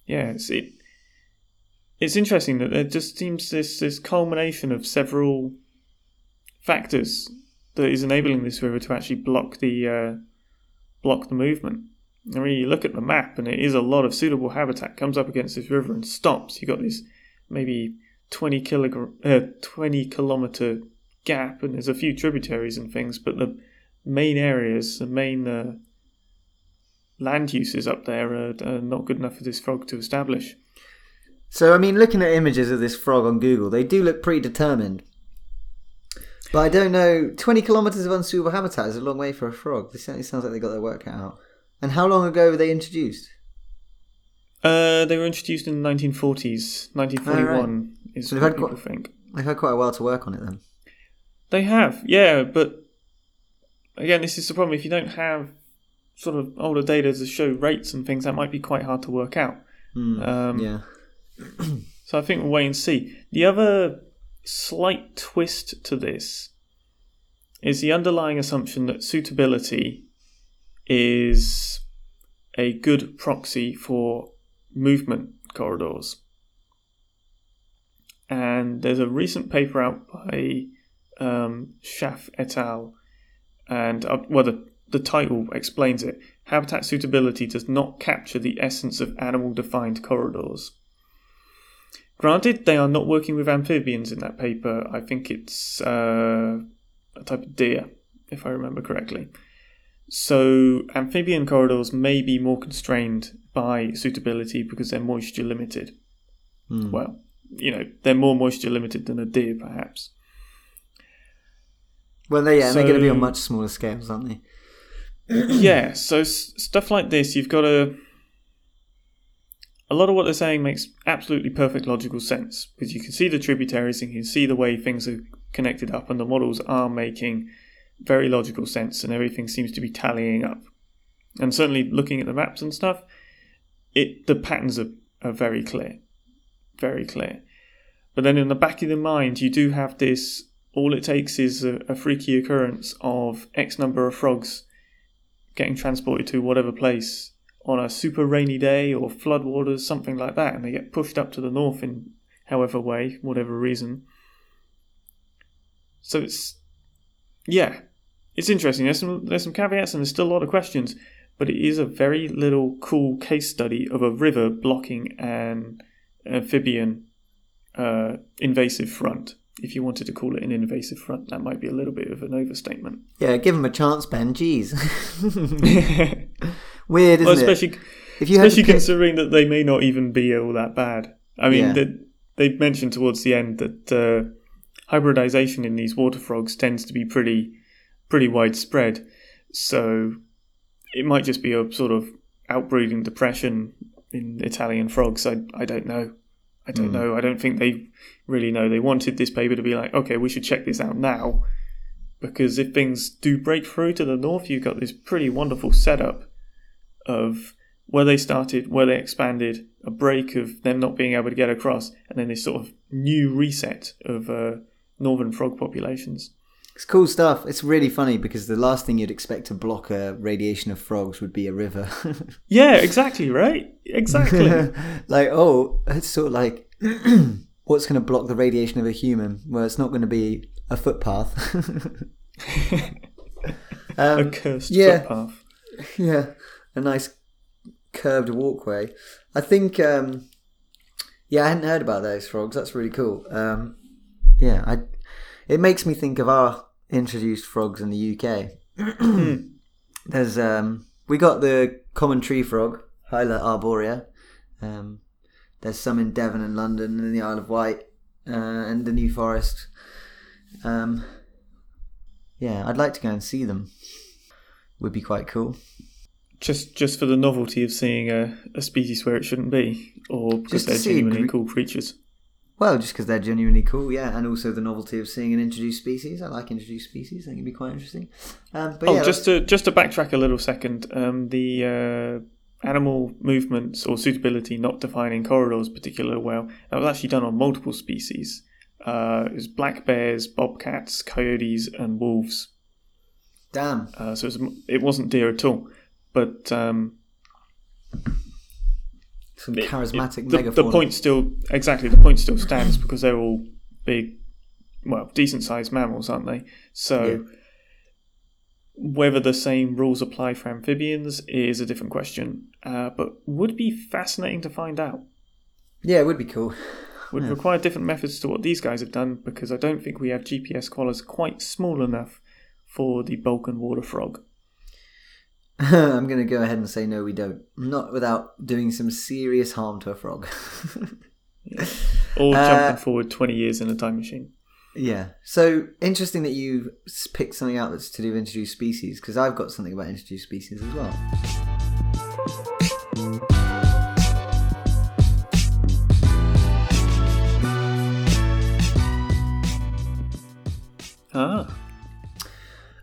Yeah, it's, it it's interesting that there just seems this this culmination of several factors that is enabling this river to actually block the uh, block the movement. I mean, you look at the map, and it is a lot of suitable habitat comes up against this river and stops. You've got this maybe twenty kilogram, uh, twenty kilometer gap, and there's a few tributaries and things, but the main areas, the main uh, land uses up there are, are not good enough for this frog to establish. So, I mean, looking at images of this frog on Google, they do look pretty determined. But I don't know. Twenty kilometers of unsuitable habitat is a long way for a frog. This certainly sounds like they got their work cut out. And how long ago were they introduced? Uh, they were introduced in the 1940s. 1941 is So what people quite- think. They've had quite a while to work on it then. They have, yeah, but again, this is the problem. If you don't have sort of older data to show rates and things, that might be quite hard to work out. Hmm, Um, yeah. So I think we'll wait and see. The other slight twist to this is the underlying assumption that suitability is a good proxy for movement corridors. And there's a recent paper out by um, Schaff et al. And uh, well, the, the title explains it. Habitat suitability does not capture the essence of animal defined corridors. Granted, they are not working with amphibians in that paper. I think it's uh, a type of deer, if I remember correctly. So, amphibian corridors may be more constrained by suitability because they're moisture limited. Hmm. Well, you know, they're more moisture limited than a deer, perhaps. Well, they, yeah, they're going to be on much smaller scales, aren't they? yeah, so s- stuff like this, you've got to. A lot of what they're saying makes absolutely perfect logical sense because you can see the tributaries and you can see the way things are connected up, and the models are making very logical sense, and everything seems to be tallying up. And certainly, looking at the maps and stuff, it the patterns are, are very clear, very clear. But then in the back of the mind, you do have this. All it takes is a, a freaky occurrence of X number of frogs getting transported to whatever place on a super rainy day or floodwaters, something like that, and they get pushed up to the north in however way, whatever reason. So it's yeah, it's interesting. There's some there's some caveats and there's still a lot of questions, but it is a very little cool case study of a river blocking an amphibian uh, invasive front. If you wanted to call it an invasive front, that might be a little bit of an overstatement. Yeah, give them a chance, Ben. Jeez. Weird, isn't well, it? especially If you especially pick- considering that they may not even be all that bad. I mean, Yeah. that they mentioned towards the end that uh, hybridization in these water frogs tends to be pretty pretty widespread. So it might just be a sort of outbreeding depression in Italian frogs. I I don't know. I don't Hmm. know. I don't think they really know. They wanted this paper to be like, okay, we should check this out now. Because if things do break through to the north, you've got this pretty wonderful setup of where they started, where they expanded, a break of them not being able to get across, and then this sort of new reset of uh, northern frog populations. It's cool stuff. It's really funny because the last thing you'd expect to block a radiation of frogs would be a river. Yeah, exactly, right? Exactly. like, oh, it's sort of like what's going to block the radiation of a human? Well, it's not going to be a footpath. a um, cursed yeah. footpath. yeah, a nice curved walkway. I think, um, yeah, I hadn't heard about those frogs. That's really cool. Um, yeah, I. It makes me think of our introduced frogs in the UK. There's um, we got the common tree frog, Hyla arborea. Um, there's some in Devon and London and the Isle of Wight uh, and the New Forest. Um, yeah, I'd like to go and see them. Would be quite cool. Just just for the novelty of seeing a, a species where it shouldn't be, or because they're genuinely gre- cool creatures. Well, just because they're genuinely cool, yeah, and also the novelty of seeing an introduced species. I like introduced species; I think it'd be quite interesting. Um, but oh, yeah, just to just to backtrack a little second, um, the uh, animal movements or suitability not defining corridors particularly well. That was actually done on multiple species. Uh, it was black bears, bobcats, coyotes, and wolves. damn. Uh, so it, was, it wasn't deer at all. But um, Some it- charismatic the, megafauna. the point still exactly the point still stands because they're all big, well, decent sized mammals, aren't they? So. Yeah. Whether the same rules apply for amphibians is a different question, uh, but would be fascinating to find out. Yeah, it would be cool. Would Yeah. require different methods to what these guys have done because I don't think we have GPS collars quite small enough for the Balkan water frog. I'm going to go ahead and say no, we don't. Not without doing some serious harm to a frog. Or Uh, jumping forward 20 years in a time machine. yeah. So interesting that you picked something out that's to do with introduced species, because I've got something about introduced species as well. Ah.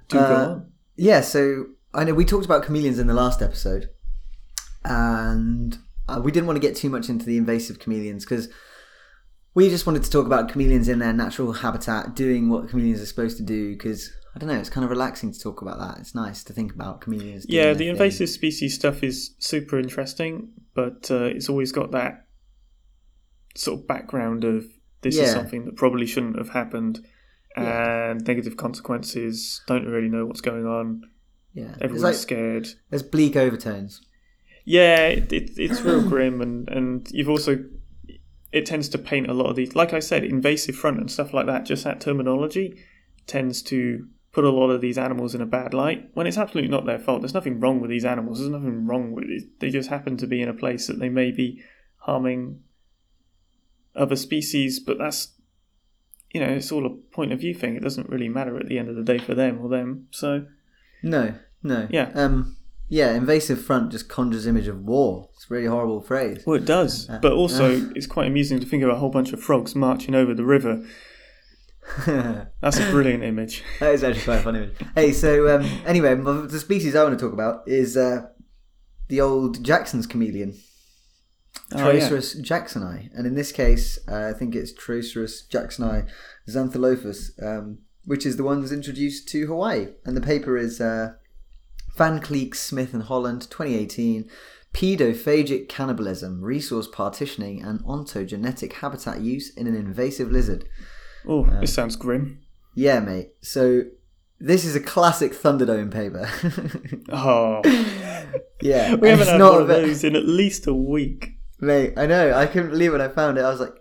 Do Uh, go on. Yeah, so I know we talked about chameleons in the last episode, and uh, we didn't want to get too much into the invasive chameleons because we just wanted to talk about chameleons in their natural habitat, doing what chameleons are supposed to do. Because I don't know, it's kind of relaxing to talk about that. It's nice to think about chameleons. Yeah, the thing. invasive species stuff is super interesting, but uh, it's always got that sort of background of this is something that probably shouldn't have happened Yeah. and negative consequences, don't really know what's going on, Yeah, everyone's like scared. there's bleak overtones. Yeah, it, it, it's real grim, and, and you've also it tends to paint a lot of these, like I said, invasive front and stuff like that. Just that terminology tends to put a lot of these animals in a bad light when it's absolutely not their fault. There's nothing wrong with these animals. There's nothing wrong with it. They just happen to be in a place that they may be harming other species, but that's you know it's all a point of view thing. It doesn't really matter at the end of the day for them or them. So No, no. Yeah. Um. Yeah, invasive front just conjures image of war. It's a really horrible phrase. Well, it does, Uh, but also uh. it's quite amusing to think of a whole bunch of frogs marching over the river. That's a brilliant image. that is actually quite a funny. image. Hey, so um, anyway, the species I want to talk about is uh, the old Jackson's chameleon, Oh, yeah. Jacksoni, and in this case, uh, I think it's Trioceros jacksoni xantholophus, um, which is the one that's introduced to Hawaii. And the paper is uh, Van Kleeck, Smith and Holland, 2018. Pedophagic cannibalism, resource partitioning, and ontogenetic habitat use in an invasive lizard. Oh, this sounds grim. Yeah, mate. So this is a classic Thunderdome paper. Oh, yeah, we haven't had not one of those in at least a week. Mate, I know. I couldn't believe when I found it. I was like,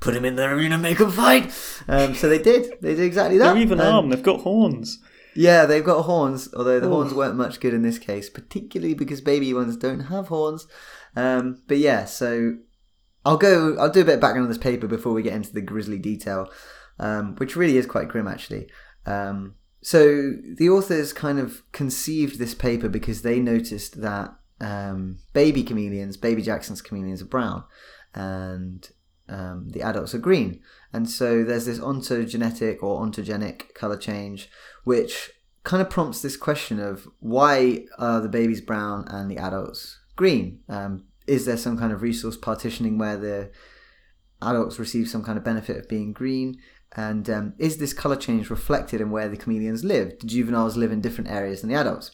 put him in the arena, make him fight. Um, so they did. They did exactly that. They're even Um, armed. They've got horns. Yeah, they've got horns, although the Oof. horns weren't much good in this case, particularly because baby ones don't have horns. Um, but yeah, so I'll go. I'll do a bit of background on this paper before we get into the grisly detail, um, which really is quite grim, actually. Um, so the authors kind of conceived this paper because they noticed that um, baby chameleons, baby Jackson's chameleons, are brown, and um, the adults are green. And so there's this ontogenetic or ontogenic color change, which kind of prompts this question of why are the babies brown and the adults green? Um, is there some kind of resource partitioning where the adults receive some kind of benefit of being green? And um, is this color change reflected in where the chameleons live? Do juveniles live in different areas than the adults?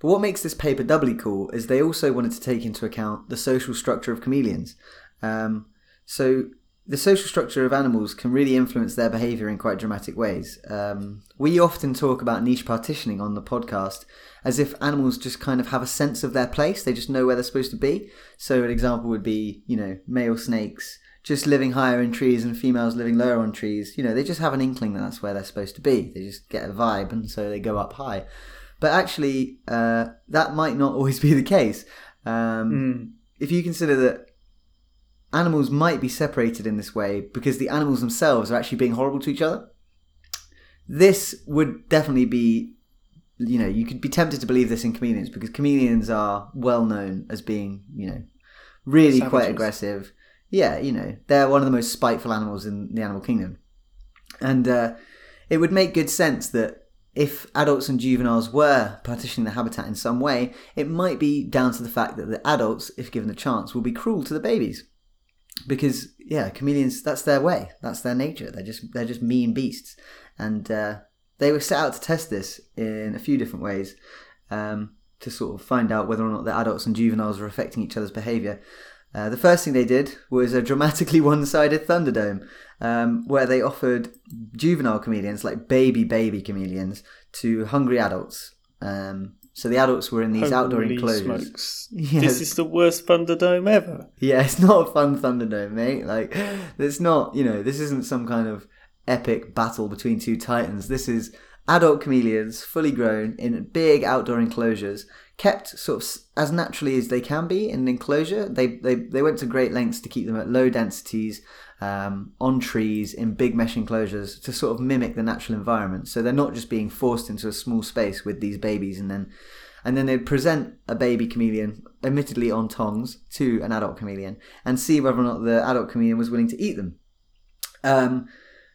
But what makes this paper doubly cool is they also wanted to take into account the social structure of chameleons. Um, so the social structure of animals can really influence their behavior in quite dramatic ways. Um, we often talk about niche partitioning on the podcast as if animals just kind of have a sense of their place. They just know where they're supposed to be. So an example would be, you know, male snakes just living higher in trees and females living lower on trees. You know, they just have an inkling that that's where they're supposed to be. They just get a vibe and so they go up high. But actually, uh, that might not always be the case. Um, Mm. if you consider that animals might be separated in this way because the animals themselves are actually being horrible to each other, this would definitely be, you know, you could be tempted to believe this in chameleons because chameleons are well known as being, you know, really quite aggressive. Yeah, you know, they're one of the most spiteful animals in the animal kingdom. And uh, it would make good sense that if adults and juveniles were partitioning the habitat in some way, it might be down to the fact that the adults, if given the chance, will be cruel to the babies. Because yeah, chameleons that's their way. That's their nature. They're just they're just mean beasts. And uh, they were set out to test this in a few different ways um, to sort of find out whether or not the adults and juveniles are affecting each other's behaviour. Uh, the first thing they did was a dramatically one-sided Thunderdome, um, where they offered juvenile chameleons, like baby baby chameleons, to hungry adults. Um, so the adults were in these outdoor Holy enclosures. smokes. Yes. This is the worst Thunderdome ever. Yeah, it's not a fun Thunderdome, mate. Like, it's not, you know, this isn't some kind of epic battle between two titans. This is adult chameleons, fully grown, in big outdoor enclosures, kept sort of as naturally as they can be in an enclosure. They, they, they went to great lengths to keep them at low densities, um, on trees, in big mesh enclosures, to sort of mimic the natural environment. So they're not just being forced into a small space with these babies and then and then they'd present a baby chameleon, admittedly on tongs, to an adult chameleon, and see whether or not the adult chameleon was willing to eat them. Um,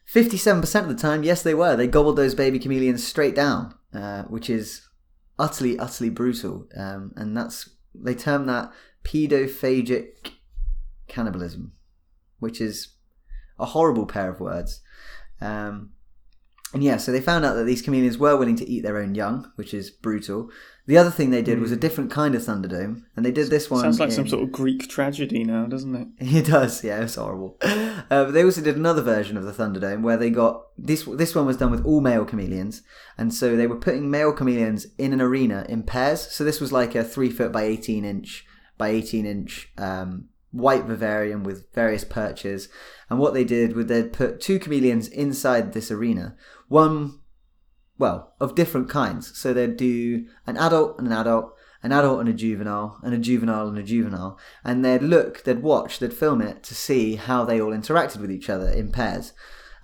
57% of the time, yes, they were. They gobbled those baby chameleons straight down, uh, which is utterly, utterly brutal. Um, and that's, they term that pedophagic cannibalism, which is a horrible pair of words. Um, and yeah, so they found out that these chameleons were willing to eat their own young, which is brutal. The other thing they did was a different kind of Thunderdome, and they did this one. Sounds like in- some sort of Greek tragedy now, doesn't it? It does, yeah, it's horrible. Uh, but they also did another version of the Thunderdome where they got this. This one was done with all male chameleons, and so they were putting male chameleons in an arena in pairs. So this was like a three foot by eighteen inch by eighteen inch um, white vivarium with various perches. And what they did was they'd put two chameleons inside this arena. One well, of different kinds. So they'd do an adult and an adult, an adult and a juvenile, and a juvenile and a juvenile. And they'd look, they'd watch, they'd film it to see how they all interacted with each other in pairs.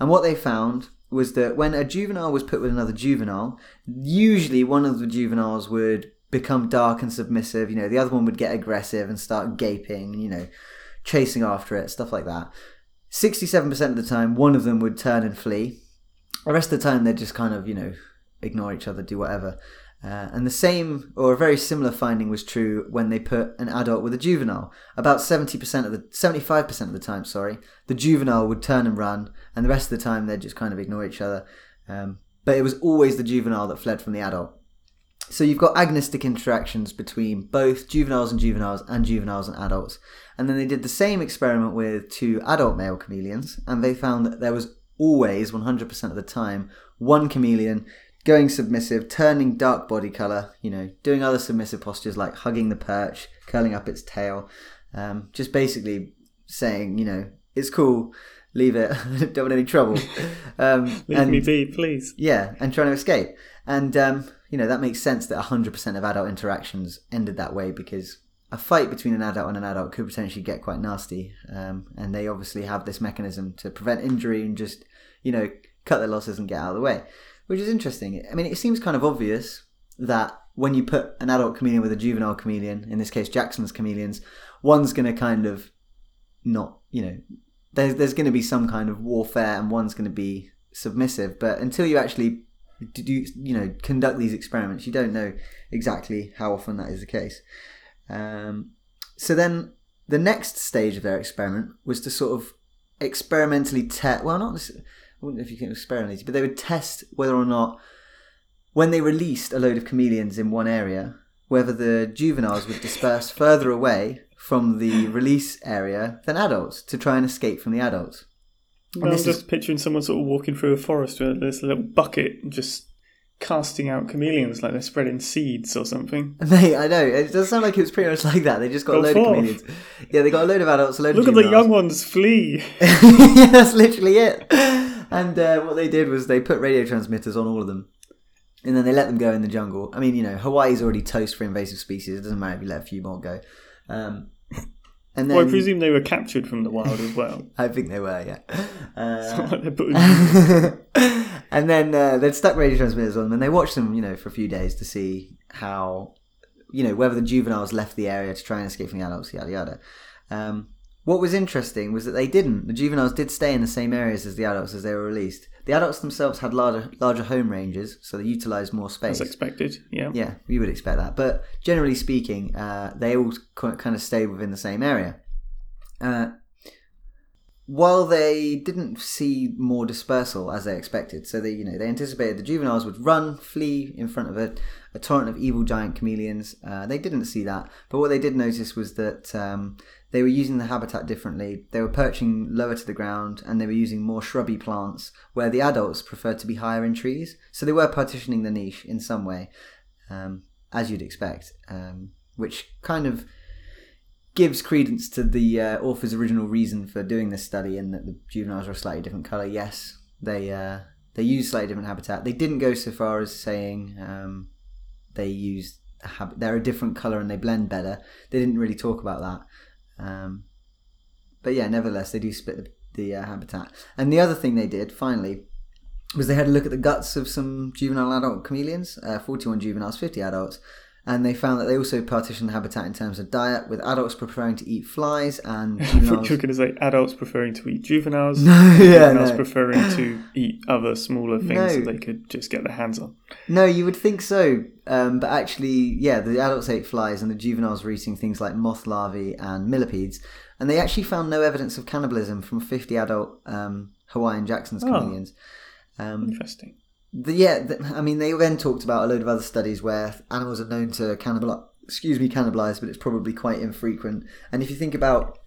And what they found was that when a juvenile was put with another juvenile, usually one of the juveniles would become dark and submissive. You know, the other one would get aggressive and start gaping, you know, chasing after it, stuff like that. 67% of the time, one of them would turn and flee. The rest of the time, they'd just kind of, you know, ignore each other, do whatever. Uh, and the same or a very similar finding was true when they put an adult with a juvenile. About 70% of the 75% of the time, sorry, the juvenile would turn and run, and the rest of the time they'd just kind of ignore each other. Um, but it was always the juvenile that fled from the adult. So you've got agonistic interactions between both juveniles and juveniles and juveniles and adults. And then they did the same experiment with two adult male chameleons, and they found that there was always, 100% of the time, one chameleon going submissive, turning dark body color, you know, doing other submissive postures like hugging the perch, curling up its tail, um, just basically saying, you know, it's cool, leave it, don't want any trouble. Um, Leave and- me be, please. yeah, and trying to escape. And, um, you know, that makes sense that 100% of adult interactions ended that way because a fight between an adult and an adult could potentially get quite nasty. Um, and they obviously have this mechanism to prevent injury and just, you know, cut their losses and get out of the way, which is interesting. I mean, it seems kind of obvious that when you put an adult chameleon with a juvenile chameleon, in this case Jackson's chameleons, one's going to kind of not, you know, there's there's going to be some kind of warfare and one's going to be submissive. But until you actually do you know conduct these experiments, you don't know exactly how often that is the case. Um, so then the next stage of their experiment was to sort of experimentally test. Well, not I wouldn't know if you can experiment, but they would test whether or not when they released a load of chameleons in one area, whether the juveniles would disperse further away from the release area than adults to try and escape from the adults. No, I'm this is- just picturing someone sort of walking through a forest with this little bucket and just casting out chameleons like they're spreading seeds or something. Mate, I know. It does sound like it was pretty much like that. They just got Go a load forth. of chameleons. Yeah, they got a load of adults, a load Look at the young ones flee. yeah, that's literally it. And uh, what they did was they put radio transmitters on all of them. And then they let them go in the jungle. I mean, you know, Hawaii's already toast for invasive species. It doesn't matter if you let a few more go. Um, and then Well, I presume they were captured from the wild as well. I think they were, yeah. Uh, not like they're putting and then uh, they'd stuck radio transmitters on them and they watched them, you know, for a few days to see how, you know, whether the juveniles left the area to try and escape from the adults, yada yada. Um, what was interesting was that they didn't. The juveniles did stay in the same areas as the adults as they were released. The adults themselves had larger, larger home ranges, so they utilised more space. as expected. Yeah. Yeah, we would expect that. But generally speaking, uh, they all kind of stayed within the same area. Uh, while they didn't see more dispersal as they expected, so they you know they anticipated the juveniles would run, flee in front of a, a torrent of evil giant chameleons. Uh, they didn't see that, but what they did notice was that um, they were using the habitat differently. They were perching lower to the ground, and they were using more shrubby plants where the adults preferred to be higher in trees. So they were partitioning the niche in some way, um, as you'd expect, um, which kind of gives credence to the uh, author's original reason for doing this study in that the juveniles are a slightly different color. Yes, they uh, they use slightly different habitat. They didn't go so far as saying um, they use a hab- they're a different color and they blend better. They didn't really talk about that. Um, but yeah, nevertheless, they do split the, the uh, habitat. And the other thing they did finally was they had a look at the guts of some juvenile adult chameleons, uh, 41 juveniles, 50 adults, and they found that they also partition the habitat in terms of diet, with adults preferring to eat flies and juveniles. you were going to say adults preferring to eat juveniles, No, yeah, juveniles no. preferring to eat other smaller things No. that they could just get their hands on. No, you would think so, um, but actually, yeah, the adults ate flies and the juveniles were eating things like moth larvae and millipedes, and they actually found no evidence of cannibalism from 50 adult um, Hawaiian Jackson's Oh. chameleons. Um, Interesting. The, yeah, the, I mean, they then talked about a load of other studies where animals are known to cannibalize, excuse me, cannibalize, but it's probably quite infrequent. And if you think about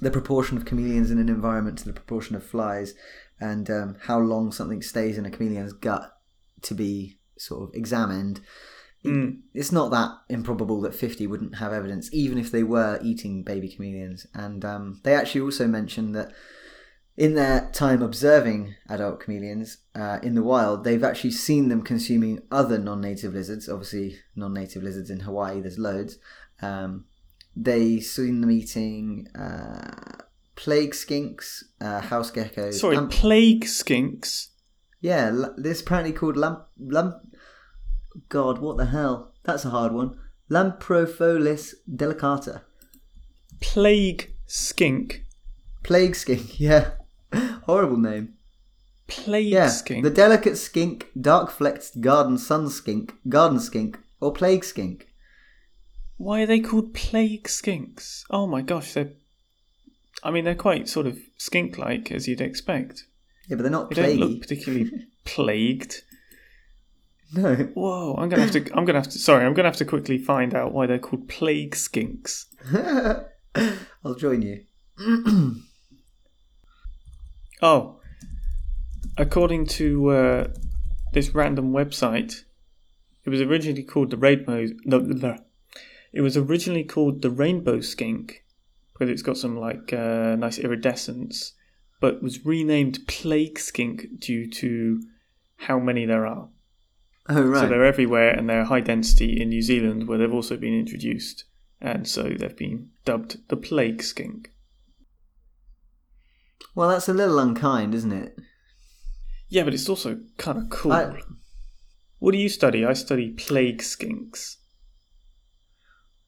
the proportion of chameleons in an environment to the proportion of flies, and um, how long something stays in a chameleon's gut to be sort of examined, Mm. it's not that improbable that 50 wouldn't have evidence, even if they were eating baby chameleons. And um, they actually also mentioned that in their time observing adult chameleons uh, in the wild, they've actually seen them consuming other non native lizards. Obviously, non native lizards in Hawaii, there's loads. Um, they seen them eating uh, plague skinks, uh, house geckos. Sorry, lamp- plague skinks. yeah, l- this apparently called lamp. lamp God, what the hell? That's a hard one. Lampropholis delicata. Plague skink. Plague skink, yeah. Horrible name. Plague Yeah, skink. the delicate skink, dark flecked garden sun skink, garden skink, or plague skink. Why are they called plague skinks? Oh my gosh, they're. I mean, they're quite sort of skink-like, as you'd expect. Yeah, but they're not They don't look particularly plagued. No. Whoa, I'm gonna have to. I'm gonna have to. Sorry, I'm gonna have to quickly find out why they're called plague skinks. I'll join you. Oh, according to uh, this random website, it was originally called the rainbow. No, it was originally called the rainbow skink because it's got some like uh, nice iridescence, but was renamed plague skink due to how many there are. Oh, right. So they're everywhere and they're high density in New Zealand where they've also been introduced, and so they've been dubbed the plague skink. Well, that's a little unkind, isn't it? Yeah, but it's also kind of cool. I- What do you study? I study plague skinks.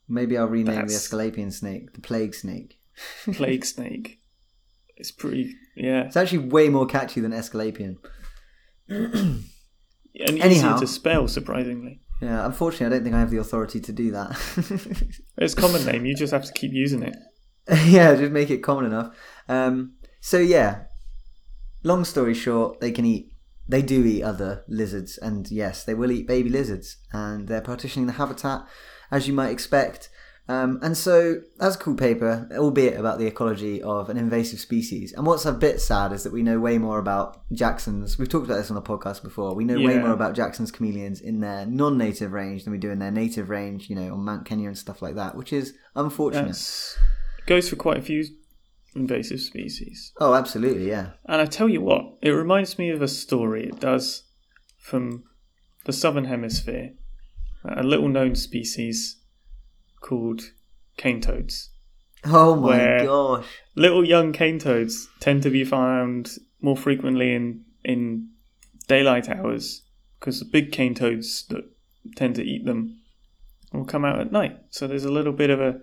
Maybe I'll rename That's- the Aesculapian snake the plague snake. Plague snake. It's pretty, yeah, It's actually way more catchy than Aesculapian. and Anyhow. easier to spell. Surprisingly, Yeah, unfortunately, I don't think I have the authority to do that. it's a common name. You just have to keep using it. yeah, just make it common enough. Um, so yeah, long story short, they can eat. They do eat other lizards, and yes, they will eat baby lizards, and they're partitioning the habitat as you might expect. Um, and so that's a cool paper, albeit about the ecology of an invasive species. And what's a bit sad is that we know way more about Jackson's. We've talked about this on the podcast before. We know way more about Jackson's chameleons in their non-native range than we do in their native range. You know, on Mount Kenya and stuff like that, which is unfortunate. That's goes for quite a few invasive species. Oh, absolutely, yeah. And I tell you what, it reminds me of a story. It does from the southern hemisphere, a little known species called cane toads. Oh my gosh. Little young cane toads tend to be found more frequently in in daylight hours because the big cane toads that tend to eat them will come out at night. So there's a little bit of a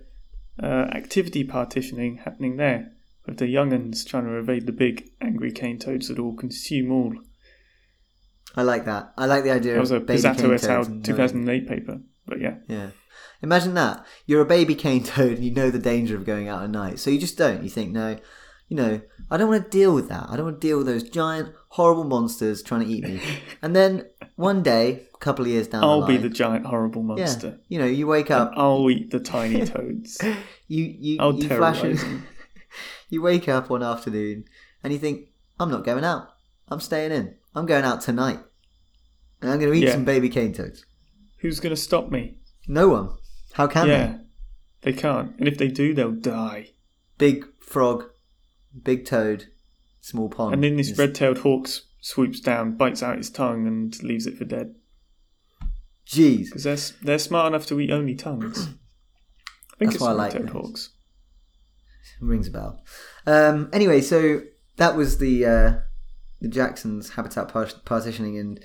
uh, activity partitioning happening there with the young uns trying to evade the big angry cane toads that will consume all. I like that. I like the idea That was a baby Pizzatto cane et al. knowing- uh, 2008 paper, but yeah. Yeah. Imagine that. You're a baby cane toad and you know the danger of going out at night. So you just don't. You think, no, You know, I don't want to deal with that. I don't want to deal with those giant, horrible monsters trying to eat me. and then one day, a couple of years down I'll the be the giant horrible monster. yeah, you know, you wake up, I'll eat the tiny toads. you you, I'll you flash in, them. You wake up one afternoon and you think, I'm not going out. I'm staying in. I'm going out tonight. And I'm going to eat Yeah. some baby cane toads. Who's going to stop me? No one. How can yeah, they? they can't. And if they do, they'll die. Big frog, big toad, small pond. And then this It's- red-tailed hawk swoops down, bites out its tongue, and leaves it for dead. Jeez. Because they're they're smart enough to eat only tongues. I think That's it's why I like red-tailed hawks. Rings a bell. Um, anyway, so that was the uh, the Jacksons' habitat par- partitioning and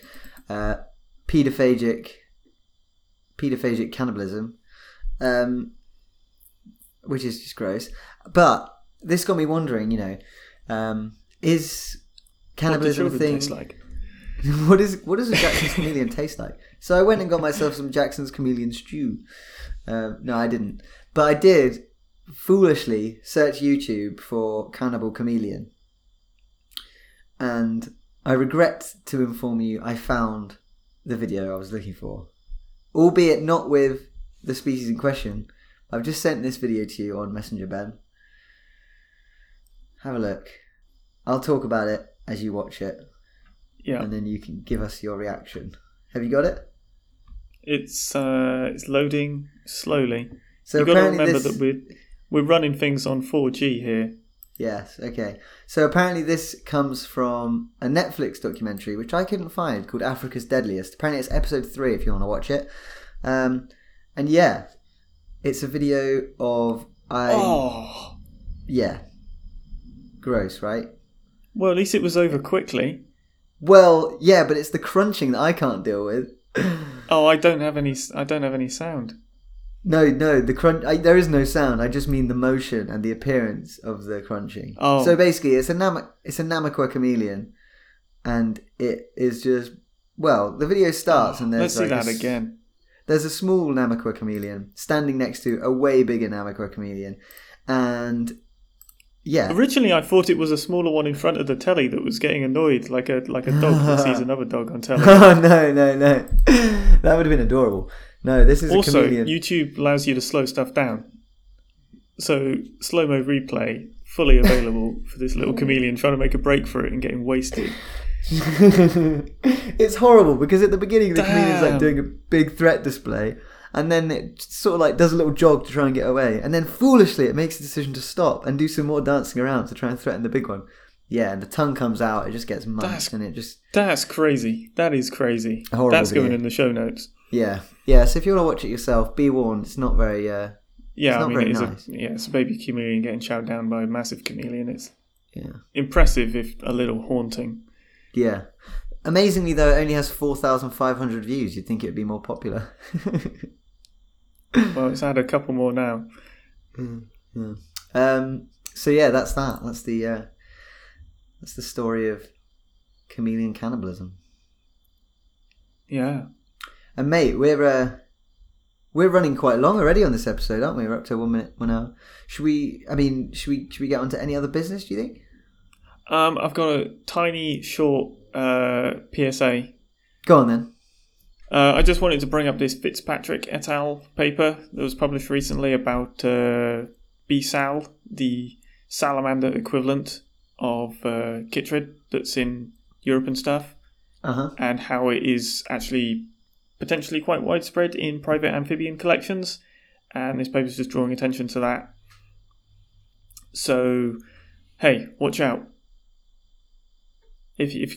uh, pedophagic pedophagic cannibalism, um, which is just gross. But this got me wondering. You know, um, is What cannibalism a thing? like? what is what does a Jackson's chameleon taste like? So I went and got myself some Jackson's chameleon stew. Um, no, I didn't, but I did foolishly search YouTube for cannibal chameleon, and I regret to inform you I found the video I was looking for, albeit not with the species in question. I've just sent this video to you on Messenger, Ben. Have a look. I'll talk about it as you watch it Yeah, and then you can give us your reaction. Have you got it? it's uh, it's loading slowly. So You've got to remember this, that we're we're running things on 4G here. yes, okay. So apparently this comes from a Netflix documentary which I couldn't find called Africa's Deadliest. Apparently it's episode three if you want to watch it. Um, and yeah, it's a video of I Oh, yeah, gross, right? well, at least it was over quickly. Well, yeah, but it's the crunching that I can't deal with. Oh, I don't have any. I don't have any sound. No, no, the crunch. I, there is no sound. I just mean the motion and the appearance of the crunching. Oh. so basically, it's a Nam- it's a Namaqua chameleon, and it is just well. The video starts and there's Let's there's see that a again. There's a small Namaqua chameleon standing next to a way bigger Namaqua chameleon, and yeah, Originally, I thought it was a smaller one in front of the telly that was getting annoyed, like a like a dog that sees another dog on telly. oh no, no, no, that would have been adorable. No, this is a also, chameleon. YouTube allows you to slow stuff down, so slow mo replay fully available for this little chameleon trying to make a break for it and getting wasted. it's horrible because at the beginning the comedian's like doing a big threat display and then it sort of like does a little jog to try and get away and then foolishly it makes a decision to stop and do some more dancing around to try and threaten the big one yeah and the tongue comes out it just gets munched That's- and it just That's crazy. That is crazy. That's going in the show notes. Yeah yeah so if you want to watch it yourself be warned it's not very uh Yeah, It's I not mean, very it is nice. a yeah, it's a baby chameleon getting chowed down by a massive chameleon. It's yeah impressive, if a little haunting. yeah amazingly though it only has 4500 views you'd think it would be more popular Well, it's had a couple more now. Yeah. Um, so yeah, that's that. That's the uh, that's the story of chameleon cannibalism. Yeah. And mate, we're uh, we're running quite long already on this episode, aren't we? We're up to one minute, one hour. Should we? I mean, should we? Should we get on to any other business? Do you think? Um, I've got a tiny, short uh, PSA. Go on then. Uh, I just wanted to bring up this Fitzpatrick et al. paper that was published recently about uh, Bsal, the salamander equivalent of uh, chytrid that's in Europe and stuff, Uh huh. and how it is actually potentially quite widespread in private amphibian collections. And this paper is just drawing attention to that. So, hey, watch out. If, if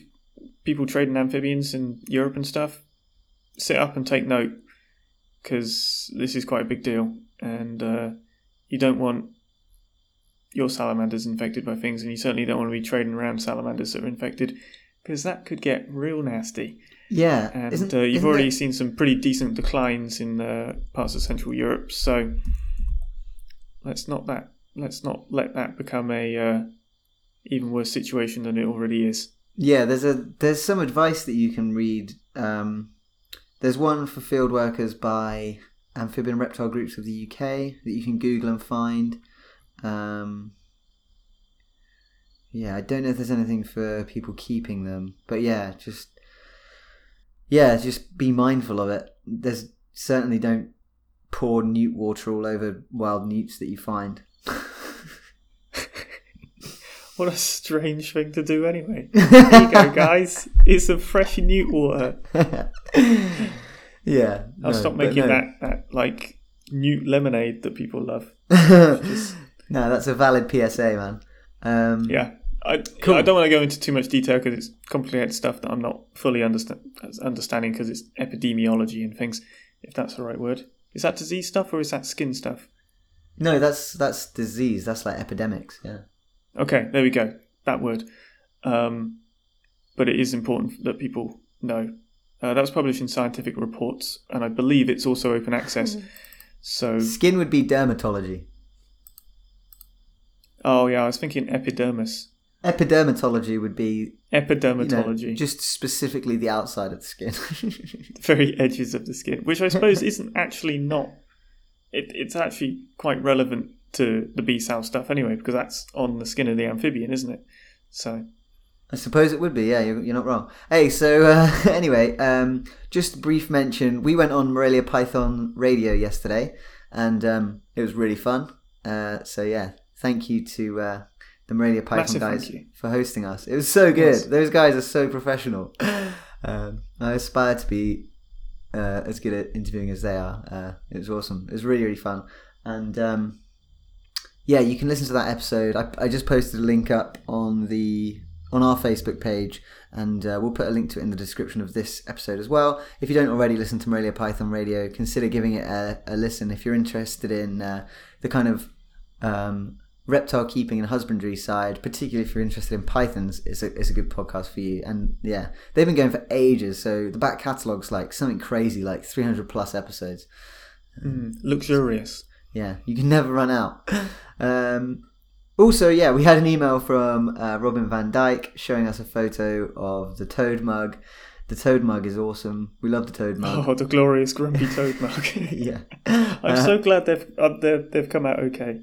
people trade in amphibians in Europe and stuff, sit up and take note because this is quite a big deal, and uh, you don't want your salamanders infected by things, and you certainly don't want to be trading around salamanders that are infected because that could get real nasty. Yeah. And Isn't- uh, you've isn't already it- seen some pretty decent declines in uh, parts of Central Europe, so let's not that let's not let that become a uh, even worse situation than it already is. Yeah, there's a there's some advice that you can read. Um, there's one for field workers by amphibian reptile groups of the UK that you can Google and find. Um, yeah, I don't know if there's anything for people keeping them, but yeah, just yeah, just be mindful of it. There's certainly don't pour newt water all over wild newts that you find. What a strange thing to do, anyway. There you go, guys. It's some fresh newt water. yeah, I'll no, stop making no. that, that like newt lemonade that people love. no, that's a valid PSA, man. Um, Yeah. I, Cool. I don't want to go into too much detail because it's complicated stuff that I'm not fully understand, understanding because it's epidemiology and things, if that's the right word. Is that disease stuff or is that skin stuff? No, that's that's disease. That's like epidemics. Yeah. Okay, there we go. That word. Um, but it is important that people know. Uh, that was published in Scientific Reports, and I believe it's also open access. So, Skin would be dermatology. oh yeah, I was thinking epidermis. Epidermatology would be you know, Epidermatology. just specifically the outside of the skin. the very edges of the skin, which I suppose isn't actually not. It, it's actually quite relevant to the Bsal stuff anyway, because that's on the skin of the amphibian, isn't it? So, I suppose it would be. Yeah, you're, you're not wrong. Hey, so uh, anyway, um, just a brief mention. We went on Morelia Python Radio yesterday, and um, it was really fun. Uh, so yeah, thank you to uh, the Morelia Python Massive guys for hosting us. It was so good. Those guys are so professional. Um, I aspire to be uh, as good at interviewing as they are. Uh, it was awesome. It was really really fun, and um, yeah, you can listen to that episode. I, I just posted a link up on the on our Facebook page, and uh, we'll put a link to it in the description of this episode as well. If you don't already listen to Morelia Python Radio, consider giving it a, a listen. If you're interested in uh, the kind of um, reptile keeping and husbandry side, particularly if you're interested in pythons, it's a, it's a good podcast for you. And yeah, they've been going for ages, so the back catalogue's like something crazy, like 300 plus episodes. mm, luxurious. Yeah, you can never run out. Um, also, yeah, we had an email from uh, Robin van Dyke showing us a photo of the toad mug. The toad mug is awesome. We love the toad mug. Oh, the glorious grumpy toad mug. yeah. I'm Uh, so glad they've uh, they've, they've come out okay.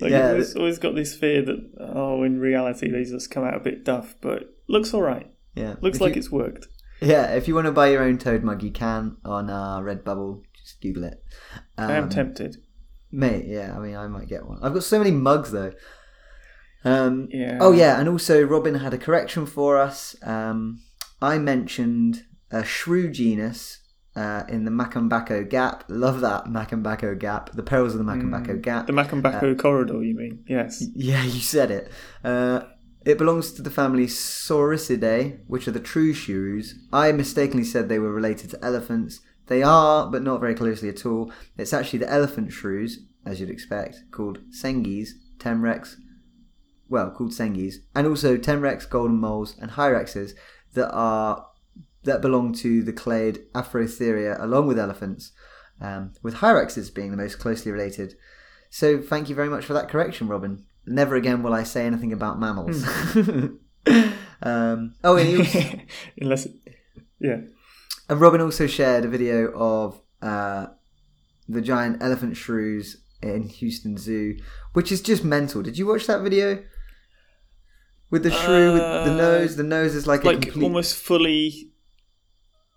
Like Yeah, I've always, got this fear that oh, in reality they just come out a bit duff, but looks all right. Yeah. Looks If like you- it's worked. Yeah, if you want to buy your own toad mug, you can on uh, Redbubble. Just Google it. I am Um, tempted. Mate, yeah, I mean, I might get one. I've got so many mugs though. Um, Yeah. Oh yeah, and also Robin had a correction for us. Um, I mentioned a shrew genus uh, in the Makambako Gap. Love that Makambako Gap. The perils of the Makambako Gap. The Makambako Uh, corridor, you mean? Yes. Yeah, you said it. Uh, it belongs to the family Soricidae, which are the true shrews. I mistakenly said they were related to elephants. They are, but not very closely at all. It's actually the elephant shrews, as you'd expect, called Sengis, Tenrecs, well, called Sengis, and also Tenrecs, golden moles, and Hyraxes that are that belong to the clade Afrotheria along with elephants, um, with hyraxes being the most closely related. So thank you very much for that correction, Robin. Never again will I say anything about mammals. um, oh, and, also, Unless, it, yeah. and Robin also shared a video of uh, the giant elephant shrews in Houston Zoo, which is just mental. Did you watch that video? With the shrew, with the Uh, nose, the nose is like, a Like complete. almost fully.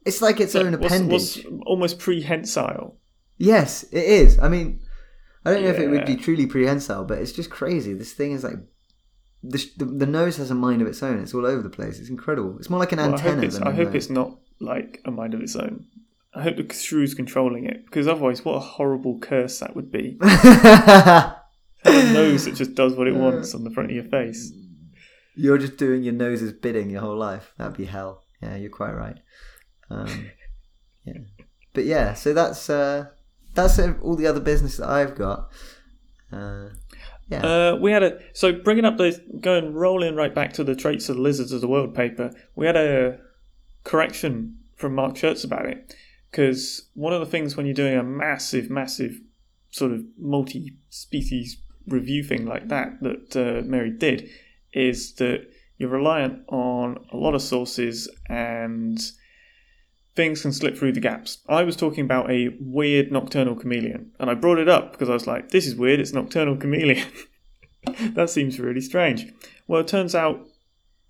It's like its own appendage. almost prehensile. Yes, it is. I mean, I don't know if it would be truly prehensile, but it's just crazy. This thing is like the, the the nose has a mind of its own. It's all over the place. It's incredible. It's more like an Well, I hope, it's, I hope it's not like a mind of its own. I hope the shrew's controlling it, because otherwise, what a horrible curse that would be. a nose that just does what it wants on the front of your face. You're just doing your nose's bidding your whole life. That'd be hell. Yeah, you're quite right. Um, yeah, but yeah. So that's uh, that's all the other business that I've got. Uh, yeah. Uh, we had a so bringing up the going rolling right back to the traits of the lizards of the world paper. We had a correction from Mark Scherz about it because one of the things when you're doing a massive, massive sort of multi-species review thing like that that uh, Meiri did is that you're reliant on a lot of sources and things can slip through the gaps. I was talking about a weird nocturnal chameleon, and I brought it up because I was like, this is weird, it's nocturnal chameleon. that seems really strange. Well, it turns out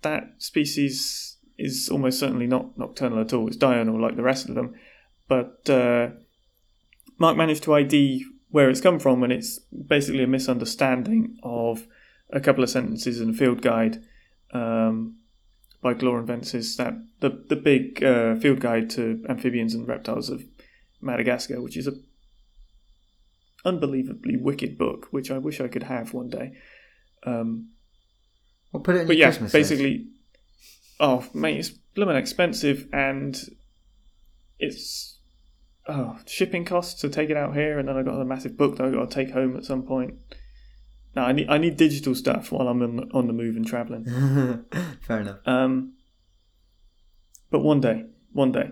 that species is almost certainly not nocturnal at all. It's diurnal like the rest of them. But uh, Mark managed to ID where it's come from, and it's basically a misunderstanding of a couple of sentences in a field guide um, by Glaw and Vences, that the the big uh, field guide to amphibians and reptiles of Madagascar, which is a unbelievably wicked book, which I wish I could have one day. Um, We'll put it in but your yeah, Christmas list. basically, oh mate, it's blooming expensive, and it's oh shipping costs to take it out here, and then I got a massive book that I got to take home at some point. No, I need I need digital stuff while I'm on, on the move and traveling. Fair enough. Um, but one day, one day.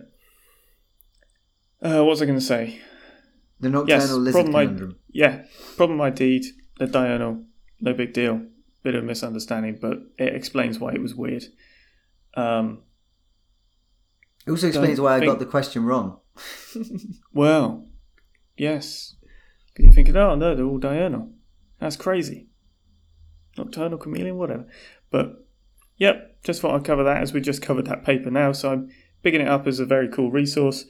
Uh, what was I going to say? The nocturnal Yes, lizard problem I- Yeah, problem I did. The diurnal, no big deal. Bit of misunderstanding, but it explains why it was weird. Um, It also explains why I got the question wrong. well, yes. You're thinking, oh no, they're all diurnal. That's crazy. Nocturnal chameleon, whatever. But yep, just thought I'd cover that as we just covered that paper now. So I'm picking it up as a very cool resource.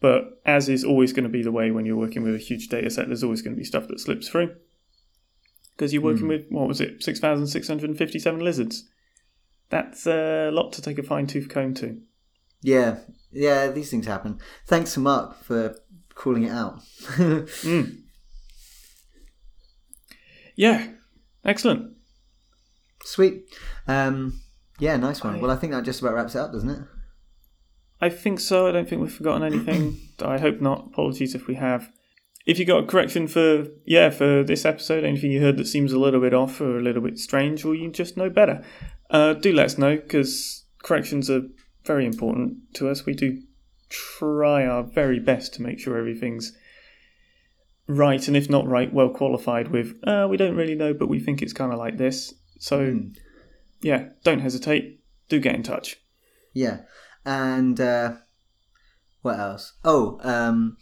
But as is always going to be the way when you're working with a huge data set, there's always going to be stuff that slips through. Because you're working Hmm. with, what was it, 6,657 lizards. That's a lot to take a fine tooth comb to. Yeah, yeah, these things happen. Thanks to Mark for calling it out. Mm. Yeah, excellent. Sweet. Um, yeah, nice one. I- Well, I think that just about wraps it up, doesn't it? I think so. I don't think we've forgotten anything. I hope not. Apologies if we have. If you got a correction for yeah for this episode, anything you heard that seems a little bit off or a little bit strange, or you just know better, uh, do let us know because corrections are very important to us. We do try our very best to make sure everything's right, and if not right, well qualified with. Uh, we don't really know, but we think it's kind of like this. So Hmm. yeah, don't hesitate. Do get in touch. Yeah. And uh, what else? Oh, um,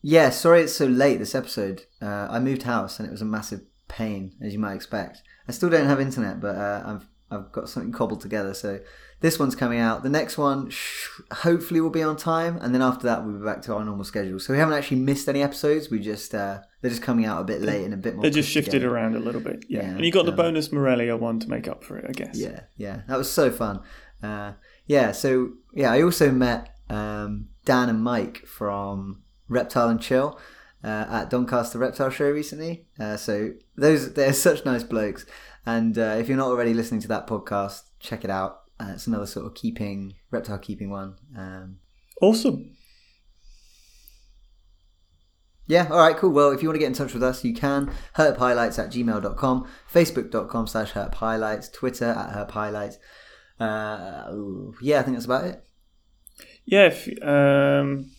yeah, sorry it's so late this episode. Uh, I moved house and it was a massive pain, as you might expect. I still don't have internet, but uh, I've, I've got something cobbled together. So this one's coming out. The next one sh- hopefully will be on time. And then after that, we'll be back to our normal schedule. So we haven't actually missed any episodes. We just, uh, they're just coming out a bit late and a bit more. They just shifted together. around a little bit, yeah. Yeah, and you got the um, bonus Morelia one to make up for it, I guess. Yeah, yeah, that was so fun. Uh, yeah, so yeah, I also met um, Dan and Mike from Reptile and Chill uh, at Doncaster Reptile Show recently. Uh, so those they're such nice blokes, and uh, if you're not already listening to that podcast, check it out. Uh, it's another sort of keeping reptile keeping one. Um, Awesome. Yeah, all right, cool. Well, if you want to get in touch with us, you can. Herphighlights at gmail.com, facebook.com slash herphighlights, Twitter at herphighlights. Uh, yeah, I think that's about it. Yeah, if um,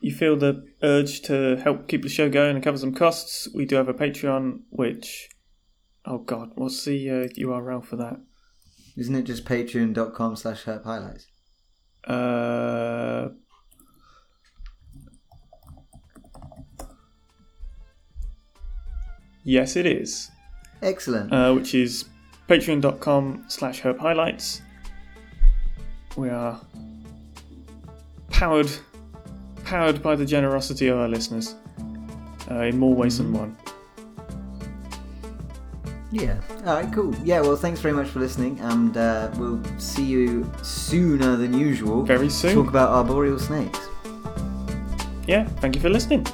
you feel the urge to help keep the show going and cover some costs, we do have a Patreon, which, oh god, what's the uh, URL for that? Isn't it just patreon.com slash herphighlights? Uh, yes, it is. Excellent. uh, which is patreon.com slash herphighlights. We are powered powered by the generosity of our listeners uh, in more ways than one. yeah. All right, cool. Yeah, well, thanks very much for listening, and uh, we'll see you sooner than usual. Very soon. Talk about arboreal snakes. Yeah, thank you for listening.